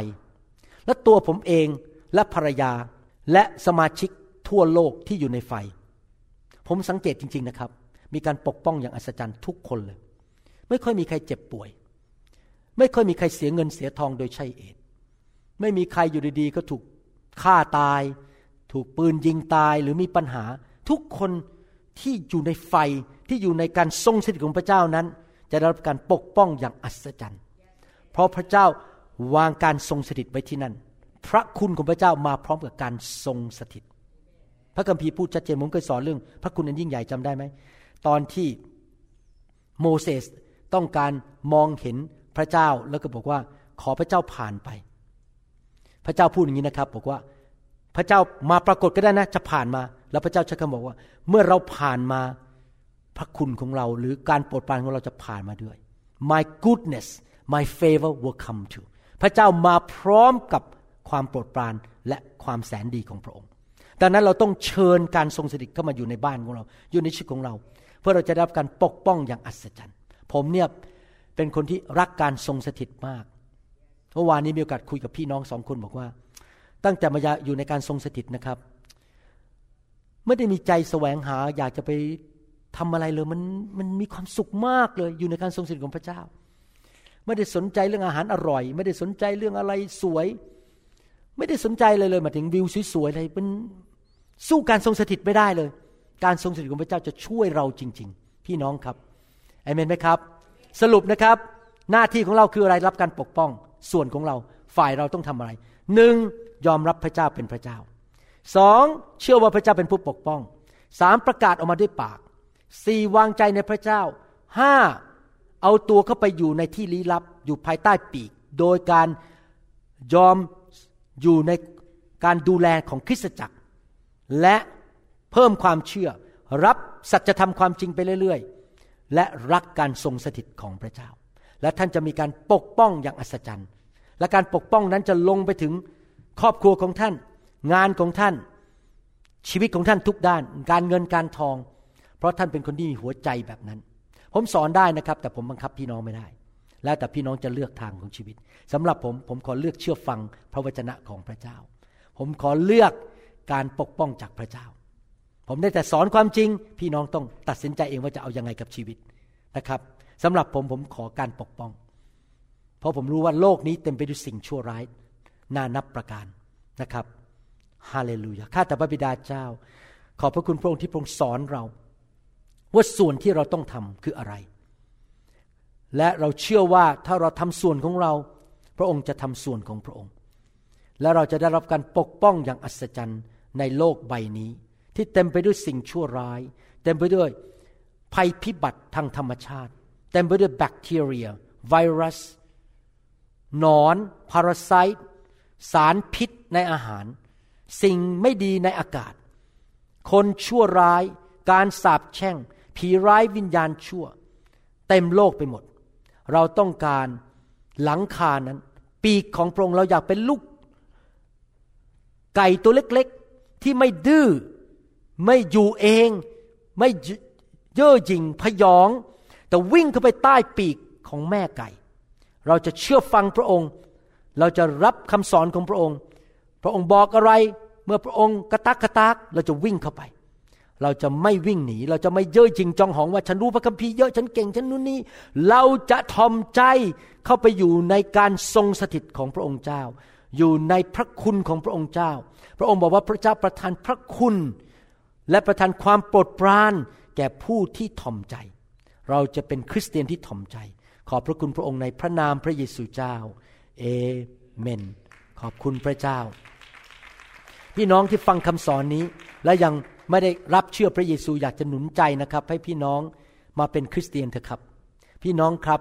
และตัวผมเองและภรรยาและสมาชิกทั่วโลกที่อยู่ในไฟ ผมสังเกตจริง ๆนะครับ มีการปกป้องอย่างอัศจรรย์ทุกคนเลย ไม่ค่อยมีใครเจ็บป่วย ไม่ค่อยมีใครเสียเงินเสียทองโดยใช่เอตไม่มีใครอยู่ดีๆ ก็ถูกฆ่าตาย ถูกปืนยิงตายหรือมีปัญหา ทุกคนที่อยู่ในไฟที่อยู่ในการทรงสถิตของพระเจ้านั้น จะได้รับการปกป้องอย่างอัศจรรย์ เพราะพระเจ้าวางการทรงสถิตไว้ที่นั่น พระคุณของพระเจ้ามาพร้อมกับการทรงสถิต พระคัมภีร์พูดชัดเจนผมเคยสอนเรื่อง พระคุณอันยิ่งใหญ่จำได้ไหมตอนที่โมเสสต้องการมองเห็นพระเจ้าแล้วก็บอกว่าขอพระเจ้าผ่านไป พระเจ้าพูดอย่างนี้นะครับ บอกว่า พระเจ้ามาปรากฏก็ได้นะ จะผ่านมา แล้วพระเจ้าใช้คำบอกว่า เมื่อเราผ่านมาพระคุณของเราหรือการโปรดปรานของเราจะผ่านมาด้วย my goodness my favor will come to พระเจ้ามาพร้อมกับความโปรดปรานและความแสนดีของพระองค์ ดังนั้นเราต้องเชิญการทรงสถิตเข้ามาอยู่ในบ้านของเรา อยู่ในชีวิตของเรา เพื่อเราจะได้รับการปกป้องอย่างอัศจรรย์ ผมเนี่ยเป็นคนที่รักการทรงสถิตมากเมื่อวานนี้มีโอกาสคุยกับพี่น้องสองคนบอกว่า ตั้งแต่มาอยู่ในการทรงสถิตนะครับ ไม่ได้มีใจแสวงหา อยากจะไปทำอะไรเลยมันมันมีความสุขมากเลย อยู่ในการทรงสถิตของพระเจ้า ไม่ได้สนใจเรื่องอาหารอร่อย ไม่ได้สนใจเรื่องอะไรสวย ไม่ได้สนใจเลยเลยมาถึงวิวสวยๆอะไรมันสู้การทรงสถิตไม่ได้เลย การทรงสถิตของพระเจ้าจะช่วยเราจริง ๆ พี่น้องครับเอเมนไหมครับ สรุปนะครับ หน้าที่ของเราคืออะไรรับการปกป้อง ส่วนของเราฝ่ายเราต้องทำอะไรหนึ่ง ยอมรับพระเจ้าเป็นพระเจ้าสองเชื่อว่าพระเจ้าเป็นผู้ปกป้องสามประกาศออกมาด้วยปากสี่วางใจในพระเจ้าห้าเอาตัวเข้าไปอยู่ในที่ลี้ลับอยู่ภายใต้ปีก โดยการยอมอยู่ในการดูแลของคริสตจักร และเพิ่มความเชื่อ รับสัจธรรมความจริงไปเรื่อยๆ และรักการทรงสถิตของพระเจ้า และท่านจะมีการปกป้องอย่างอัศจรรย์ และการปกป้องนั้นจะลงไปถึง ครอบครัวของท่าน งานของท่าน ชีวิตของท่านทุกด้าน การเงินการทอง เพราะท่านเป็นคนที่มีหัวใจแบบนั้น ผมสอนได้นะครับ แต่ผมบังคับพี่น้องไม่ได้ แล้วแต่พี่น้องจะเลือกทางของชีวิตสำหรับผมผมขอเลือกเชื่อฟังพระวจนะของพระเจ้า ผมขอเลือกการปกป้องจากพระเจ้า ผมได้แต่สอนความจริง พี่น้องต้องตัดสินใจเองว่าจะเอาอยัางไงกับชีวิตนะครับสำหรับผมผมขอการปกป้อง เพราะผมรู้ว่าโลกนี้เต็มไปด้วยสิ่งชั่วร้าย น่านับประการนะครับฮาเลลูยาข้าแต่พระบิดาเจ้า ขอบพระคุณพระองค์ที่พระองค์สอนเรา ว่าส่วนที่เราต้องทำคืออะไร และเราเชื่อว่าถ้าเราทำส่วนของเรา พระองค์จะทำส่วนของพระองค์ และเราจะได้รับการปกป้องอย่างอัศจรรย์ในโลกใบนี้ ที่เต็มไปด้วยสิ่งชั่วร้าย เต็มไปด้วยภัยพิบัติทางธรรมชาติ เต็มไปด้วยแบคทีเรีย ไวรัส หนอน พาราไซต์ สารพิษในอาหาร สิ่งไม่ดีในอากาศ คนชั่วร้าย การสาปแช่ง ผีร้ายวิญญาณชั่ว เต็มโลกไปหมด เราต้องการหลังคานั้น ปีกของพระองค์เราอยากเป็นลูก ไก่ตัวเล็กๆ ที่ไม่ดื้อไม่อยู่เอง ไม่เย่อหยิ่งพยอง แต่วิ่งเข้าไปใต้ปีกของแม่ไก่ เราจะเชื่อฟังพระองค์ เราจะรับคำสอนของพระองค์ พระองค์บอกอะไร เมื่อพระองค์กระตักกระตากเราจะวิ่งเข้าไป เราจะไม่วิ่งหนี เราจะไม่เย่อจริงจองหองว่าฉันรู้พระคัมภีร์เยอะฉันเก่งฉันนู่นนี่ เราจะทอมใจเข้าไปอยู่ในการทรงสถิตของพระองค์เจ้า อยู่ในพระคุณของพระองค์เจ้า พระองค์บอกว่าพระเจ้าประทานพระคุณ และประทานความโปรดปรานแก่ผู้ที่ทอมใจ เราจะเป็นคริสเตียนที่ทอมใจ ขอบพระคุณพระองค์ในพระนามพระเยซูเจ้า เอเมน ขอบคุณพระเจ้า พี่น้องที่ฟังคำสอนนี้ และยังไม่ได้รับเชื่อพระเยซูอยากจะหนุนใจนะครับ ให้พี่น้องมาเป็นคริสเตียนเถอะครับ พี่น้องครับ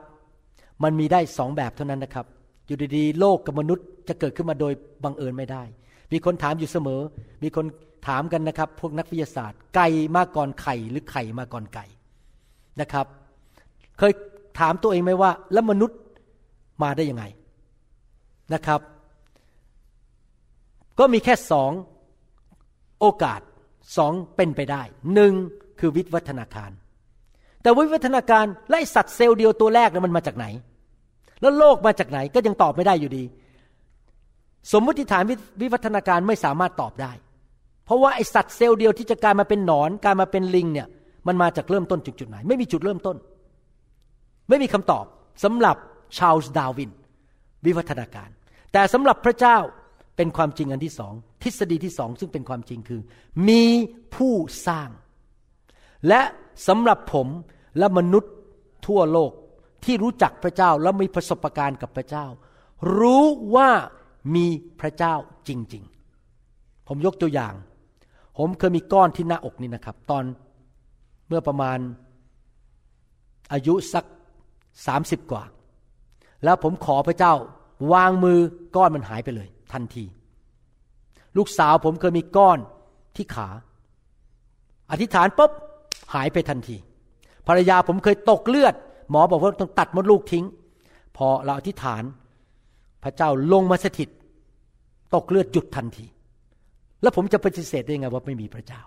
มันมีได้สองแบบเท่านั้นนะครับ อยู่ดีๆ โลกกับมนุษย์จะเกิดขึ้นมาโดยบังเอิญไม่ได้ มีคนถามอยู่เสมอ มีคนถามกันนะครับ พวกนักวิทยาศาสตร์ ไก่มาก่อนไข่หรือไข่มาก่อนไก่นะครับ เคยถามตัวเองไหมว่า แล้วมนุษย์มาได้ยังไง นะครับ ก็มีแค่สองโอกาสสองเป็นไปได้หนึ่งคือวิวัฒนาการ แต่วิวัฒนาการไล่สัตว์เซลล์เดียวตัวแรกนั้นมันมาจากไหน แล้วโลกมาจากไหนก็ยังตอบไม่ได้อยู่ดี สมมติฐานวิวัฒนาการไม่สามารถตอบได้ เพราะว่าไอสัตว์เซลล์เดียวที่จะกลายมาเป็นหนอนกลายมาเป็นลิงเนี่ยมันมาจากเริ่มต้นจุดจุดไหน ไม่มีจุดเริ่มต้น ไม่มีคำตอบสำหรับชาลส์ดาวิน วิวัฒนาการ แต่สำหรับพระเจ้าเป็นความจริงอันที่สองทฤษฎีที่สองซึ่งเป็นความจริงคือ มีผู้สร้าง และสำหรับผมและมนุษย์ทั่วโลกที่รู้จักพระเจ้าและมีประสบการณ์กับพระเจ้า รู้ว่ามีพระเจ้าจริง ๆ ผมยกตัวอย่าง ผมเคยมีก้อนที่หน้าอกนี่นะครับ ตอนเมื่อประมาณอายุสักสามสิบกว่า แล้วผมขอพระเจ้าวางมือก้อนมันหายไปเลย ทันที ลูกสาวผมเคยมีก้อนที่ขา อธิษฐานปุ๊บหายไปทันที ภรรยาผมเคยตกเลือด หมอบอกว่าต้องตัดมดลูกทิ้ง พอเราอธิษฐาน พระเจ้าลงมาสถิต ตกเลือดหยุดทันที แล้วผมจะปฏิเสธได้ยังไงว่าไม่มีพระเจ้า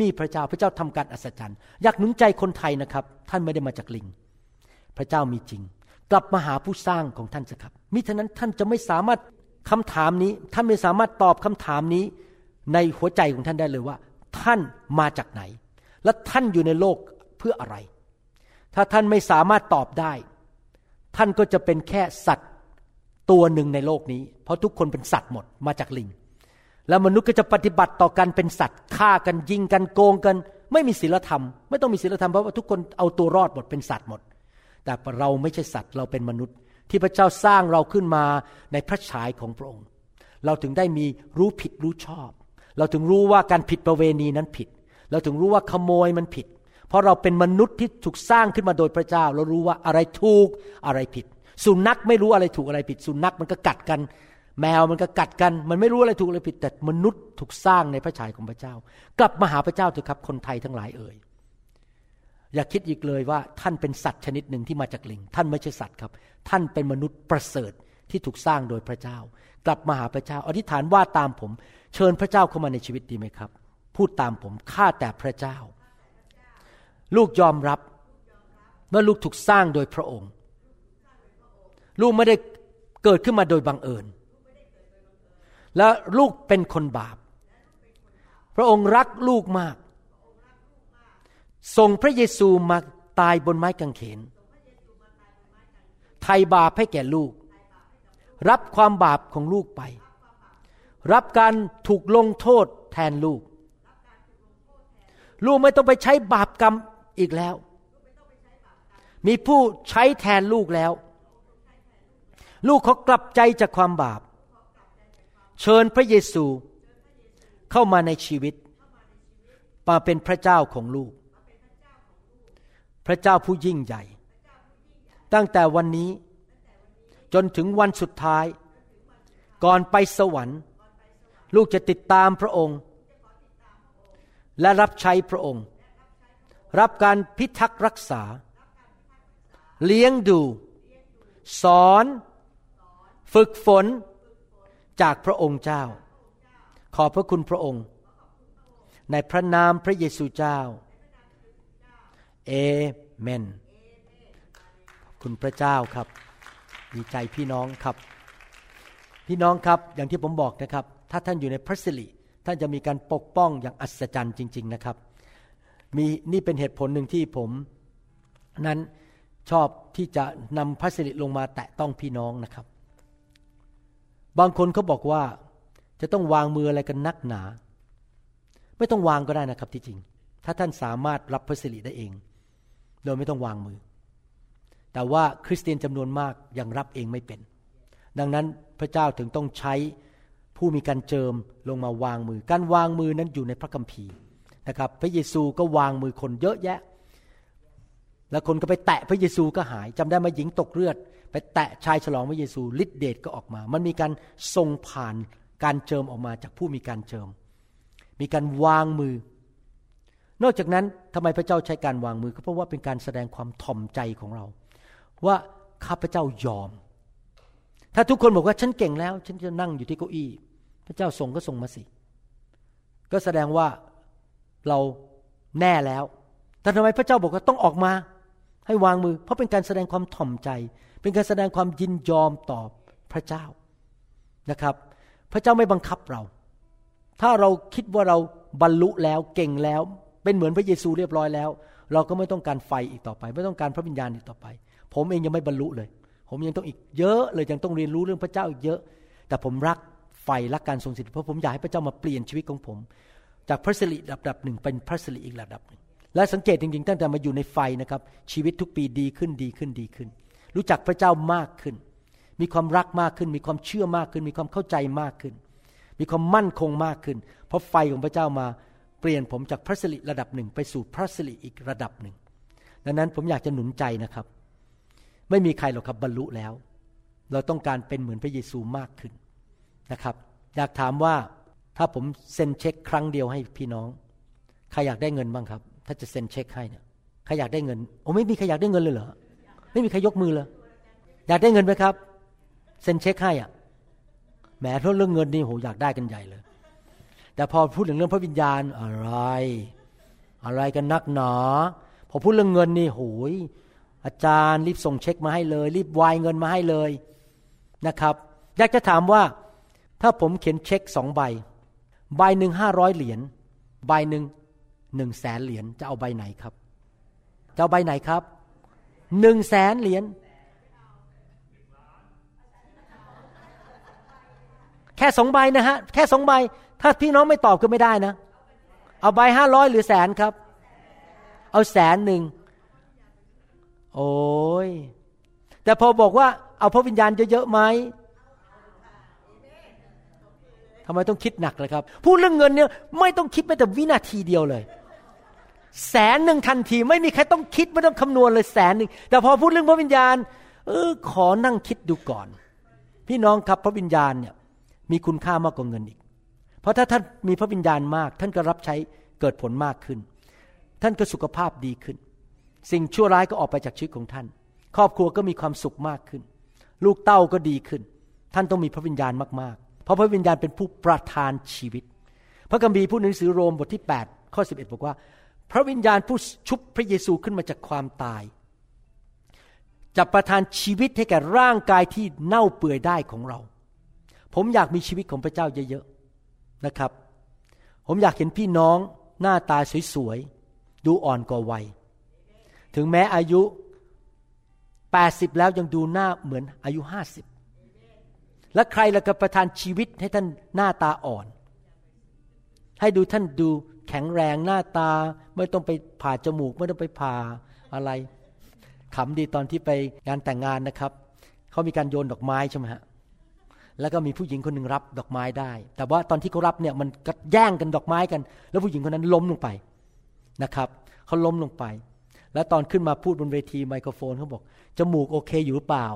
มีพระเจ้าพระเจ้าทำการอัศจรรย์ อยากหนุนใจคนไทยนะครับ ท่านไม่ได้มาจากลิง พระเจ้ามีจริง กลับมาหาผู้สร้างของท่านสิครับ มิฉะนั้นท่านจะไม่สามารถคำถามนี้ ท่านไม่สามารถตอบคำถามนี้ ในหัวใจของท่านได้เลยว่า ท่านมาจากไหน และท่านอยู่ในโลกเพื่ออะไร ถ้าท่านไม่สามารถตอบได้ ท่านก็จะเป็นแค่สัตว์ตัวหนึ่งในโลกนี้ เพราะทุกคนเป็นสัตว์หมดมาจากลิงแล้วมนุษย์ก็จะปฏิบัติต่อกันเป็นสัตว์ฆ่ากันยิงกันโกงกัน ไม่มีศีลธรรม ไม่ต้องมีศีลธรรมเพราะว่าทุกคนเอาตัวรอดหมดเป็นสัตว์หมด แต่เราไม่ใช่สัตว์เราเป็นมนุษย์ ที่พระเจ้าสร้างเราขึ้นมาในพระฉายของพระองค์ เราถึงได้มีรู้ผิดรู้ชอบ เราถึงรู้ว่าการผิดประเวณีนั้นผิด เราถึงรู้ว่าขโมยมันผิด เพราะเราเป็นมนุษย์ที่ถูกสร้างขึ้นมาโดยพระเจ้า เรารู้ว่าอะไรถูกอะไรผิด สุนัขไม่รู้อะไรถูกอะไรผิด สุนัขมันก็กัดกันแมวมันก็กัดกัน มันไม่รู้อะไรถูกอะไรผิด แต่มนุษย์ถูกสร้างในพระฉายของพระเจ้า กลับมาหาพระเจ้าเถอะครับคนไทยทั้งหลายเอ่ย อย่าคิดอีกเลยว่าท่านเป็นสัตว์ชนิดหนึ่งที่มาจากลิง ท่านไม่ใช่สัตว์ครับ ท่านเป็นมนุษย์ประเสริฐที่ถูกสร้างโดยพระเจ้า กลับมาหาพระเจ้า อธิษฐานว่าตามผม เชิญพระเจ้าเข้ามาในชีวิตดีไหมครับ พูดตามผมข้าแต่พระเจ้า ลูกยอมรับเมื่อลูกถูกสร้างโดยพระองค์ ลูกไม่ได้เกิดขึ้นมาโดยบังเอิญ และลูกเป็นคนบาป พระองค์รักลูกมาก ส่งพระเยซูมาตายบนไม้กางเขน ไถ่บาปให้แก่ลูก รับความบาปของลูกไป รับการถูกลงโทษแทนลูก ลูกไม่ต้องไปใช้บาปกรรมอีกแล้ว มีผู้ใช้แทนลูกแล้ว ลูกเขากลับใจจากความบาป เชิญพระเยซูเข้ามาในชีวิตมาเป็นพระเจ้าของลูก พระเจ้าผู้ยิ่งใหญ่ ตั้งแต่วันนี้จนถึงวันสุดท้าย ก่อนไปสวรรค์ ลูกจะติดตามพระองค์ และรับใช้พระองค์ รับการพิทักษ์รักษา เลี้ยงดู สอน ฝึกฝนจากพระองค์เจ้า ขอพระคุณพระองค์ ในพระนามพระเยซูเจ้า เอเมนขอบคุณพระเจ้าครับ ดีใจพี่น้องครับ พี่น้องครับอย่างที่ผมบอกนะครับ ถ้าท่านอยู่ในพระสิริท่านจะมีการปกป้องอย่างอัศจรรย์จริง ๆนะครับ มีนี่เป็นเหตุผลหนึ่งที่ผม นั้นชอบที่จะนำพระสิริลงมาแตะต้องพี่น้องนะครับ บางคนเขาบอกว่าจะต้องวางมืออะไรกันนักหนา ไม่ต้องวางก็ได้นะครับที่จริง ถ้าท่านสามารถรับพระสิริได้เอง โดยไม่ต้องวางมือ แต่ว่าคริสเตียนจำนวนมากยังรับเองไม่เป็น ดังนั้นพระเจ้าถึงต้องใช้ผู้มีการเจิมลงมาวางมือ การวางมือนั้นอยู่ในพระคัมภีร์นะครับ พระเยซูก็วางมือคนเยอะแยะ แล้วคนก็ไปแตะพระเยซูก็หายจำได้ไหมาหญิงตกเลือด ไปแตะชายฉลองพระเยซูฤทธิเดชก็ออกมา มันมีการทรงผ่านการเจิมออกมาจากผู้มีการเจิม มีการวางมือ นอกจากนั้นทำไมพระเจ้าใช้การวางมือก็เพราะว่าเป็นการแสดงความถ่อมใจของเรา ว่าข้าพระเจ้ายอม ถ้าทุกคนบอกว่าฉันเก่งแล้ว ฉันจะนั่งอยู่ที่เก้าอี้ พระเจ้าส่งก็ส่งมาสิ ก็แสดงว่าเราแน่แล้ว แต่ทำไมพระเจ้าบอกว่าต้องออกมา ให้วางมือ เพราะเป็นการแสดงความถ่อมใจ เป็นการแสดงความยินยอมต่อพระเจ้านะครับ พระเจ้าไม่บังคับเรา ถ้าเราคิดว่าเราบรรลุแล้วเก่งแล้ว เป็นเหมือนพระเยซูเรียบร้อยแล้ว เราก็ไม่ต้องการไฟอีกต่อไป ไม่ต้องการพระวิญญาณอีกต่อไป ผมเองยังไม่บรรลุเลย ผมยังต้องอีกเยอะเลยยังต้องเรียนรู้เรื่องพระเจ้าอีกเยอะ แต่ผมรักไฟรักการทรงสิทธิ์เพราะผมอยากให้พระเจ้ามาเปลี่ยนชีวิตของผม จากพระสิริระดับหนึ่งเป็นพระสิริอีกระดับหนึ่งและสังเกตจริงๆตั้งแต่มาอยู่ในไฟนะครับ ชีวิตทุกปีดีขึ้นดีขึ้นดีขึ้น รู้จักพระเจ้ามากขึ้น มีความรักมากขึ้น มีความเชื่อมากขึ้น มีความเข้าใจมากขึ้น มีความมั่นคงมากขึ้น เพราะไฟของพระเจ้ามา เปลี่ยนผมจากพระสิริระดับหนึ่งไปสู่พระสิริอีกระดับหนึ่ง ดังนั้นผมอยากจะหนุนใจนะครับ ไม่มีใครหรอกครับบรรลุแล้ว เราต้องการเป็นเหมือนพระเยซูมากขึ้นนะครับ อยากถามว่าถ้าผมเซ็นเช็คครั้งเดียวให้พี่น้อง ใครอยากได้เงินบ้างครับ ถ้าจะเซ็นเช็คให้เนี่ยใครอยากได้เงินโอ้ไม่มีใครอยากได้เงินเลยเหรอไม่มีใครยกมือเลยอยากได้เงินไหมครับ เซ็นเช็คให้อะแหมเพราะเรื่องเงินนี่โหอยากได้กันใหญ่เลย แต่พอพูดถึงเรื่องพระวิญญาณอะไร อะไรกันนักหนาพอพูดเรื่องเงินนี่โหยอาจารย์รีบส่งเช็คมาให้เลย รีบวายเงินมาให้เลยนะครับอยากจะถามว่า ถ้าผมเขียนเช็คสองใบ ใบหนึ่งห้าร้อยเหรียญใบหนึ่งหนึ่งแสนเหรียญจะเอาใบไหนครับจะเอาใบไหนครับหนึ่งแสนเหรียญแค่สองใบนะฮะแค่สองใบ ถ้าพี่น้องไม่ตอบก็ไม่ได้นะ เอาใบห้าร้อยหรือแสนครับ เอาแสนหนึ่ง โอ้ย แต่พอบอกว่า เอาพระวิญญาณเยอะๆไหมทำไมต้องคิดหนักเลยครับ พูดเรื่องเงินเนี่ยไม่ต้องคิดแม้แต่วินาทีเดียวเลย แสนหนึ่งทันที ไม่มีใครต้องคิดไม่ต้องคำนวณเลยแสนหนึ่ง แต่พอพูดเรื่องพระวิญญาณ เออขอนั่งคิดดูก่อน พี่น้องครับพระวิญญาณเนี่ยมีคุณค่ามากกว่าเงินอีก เพราะถ้าท่านมีพระวิญญาณมาก ท่านก็รับใช้เกิดผลมากขึ้น ท่านก็สุขภาพดีขึ้น สิ่งชั่วร้ายก็ออกไปจากชีวิตของท่าน ครอบครัวก็มีความสุขมากขึ้น ลูกเต้าก็ดีขึ้น ท่านต้องมีพระวิญญาณมากๆ เพราะพระวิญญาณเป็นผู้ประทานชีวิต พระคัมภีร์พูดในหนังสือโรมบทที่ 8 ข้อ 11 บอกว่า พระวิญญาณผู้ชุบพระเยซูขึ้นมาจากความตายจะประทานชีวิตให้แก่ร่างกายที่เน่าเปื่อยได้ของเรา ผมอยากมีชีวิตของพระเจ้าเยอะ นะครับ ผมอยากเห็นพี่น้องหน้าตาสวยๆ ดูอ่อนกว่าวัย ถึงแม้อายุ 80 แล้วยังดูหน้าเหมือนอายุ 50 และใครละกับประทานชีวิตให้ท่านหน้าตาอ่อน ให้ดูท่านดูแข็งแรงหน้าตาไม่ต้องไปผ่าจมูก ไม่ต้องไปผ่าอะไรขำดีตอนที่ไปงานแต่งงานนะครับ เขามีการโยนดอกไม้ใช่ไหมฮะ แล้วก็มีผู้หญิงคนหนึ่งรับดอกไม้ได้ แต่ว่าตอนที่เขารับเนี่ยมันก็แย่งกันดอกไม้กัน แล้วผู้หญิงคนนั้นล้มลงไปนะครับเขาล้มลงไป แล้วตอนขึ้นมาพูดบนเวทีไมโครโฟนเขาบอกจมูกโอเคอยู่หรือเปล่า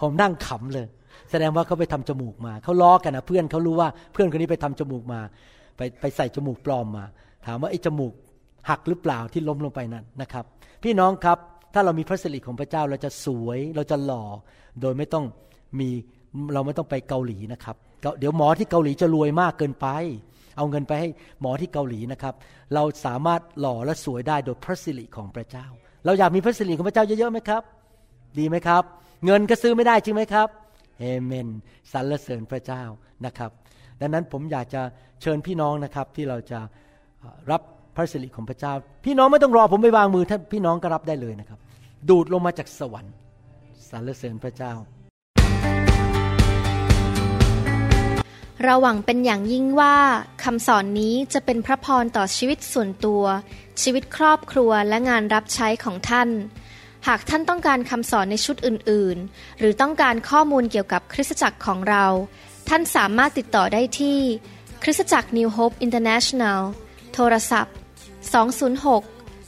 ผมนั่งขำเลย แสดงว่าเขาไปทำจมูกมาเขาล้อกันนะเพื่อนเขารู้ว่าเพื่อนคนนี้ไปทำจมูกมา ไปไปใส่จมูกปลอมมา ถามว่าไอ้จมูกหักหรือเปล่าที่ล้มลงไปนั้นนะครับ พี่น้องครับ ถ้าเรามีพระสิริของพระเจ้าเราจะสวยเราจะหล่อ โดยไม่ต้องมีเราไม่ต้องไปเกาหลีนะครับ เดี๋ยวหมอที่เกาหลีจะรวยมากเกินไป เอาเงินไปให้หมอที่เกาหลีนะครับ เราสามารถหล่อและสวยได้โดยพระสิริของพระเจ้า เราอยากมีพระสิริของพระเจ้าเยอะๆไหมครับ ดีไหมครับ เงินก็ซื้อไม่ได้จริงไหมครับเอเมนสรรเสริญพระเจ้านะครับ ดังนั้นผมอยากจะเชิญพี่น้องนะครับที่เราจะรับพระสิริของพระเจ้า พี่น้องไม่ต้องรอผมไปวางมือท่านพี่น้องก็รับได้เลยนะครับ ดูดลงมาจากสวรรค์สรรเสริญพระเจ้า เราหวังเป็นอย่างยิ่งว่าคำสอนนี้จะเป็นพระพรต่อชีวิตส่วนตัว ชีวิตครอบครัวและงานรับใช้ของท่าน หากท่านต้องการคำสอนในชุดอื่น ๆ หรือต้องการข้อมูลเกี่ยวกับคริสตจักรของเรา ท่านสามารถติดต่อได้ที่ คริสตจักร New Hope International โทรศัพท์ 206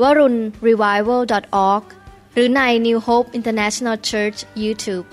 www.warunrevival.org หรือใน New Hope International Church YouTube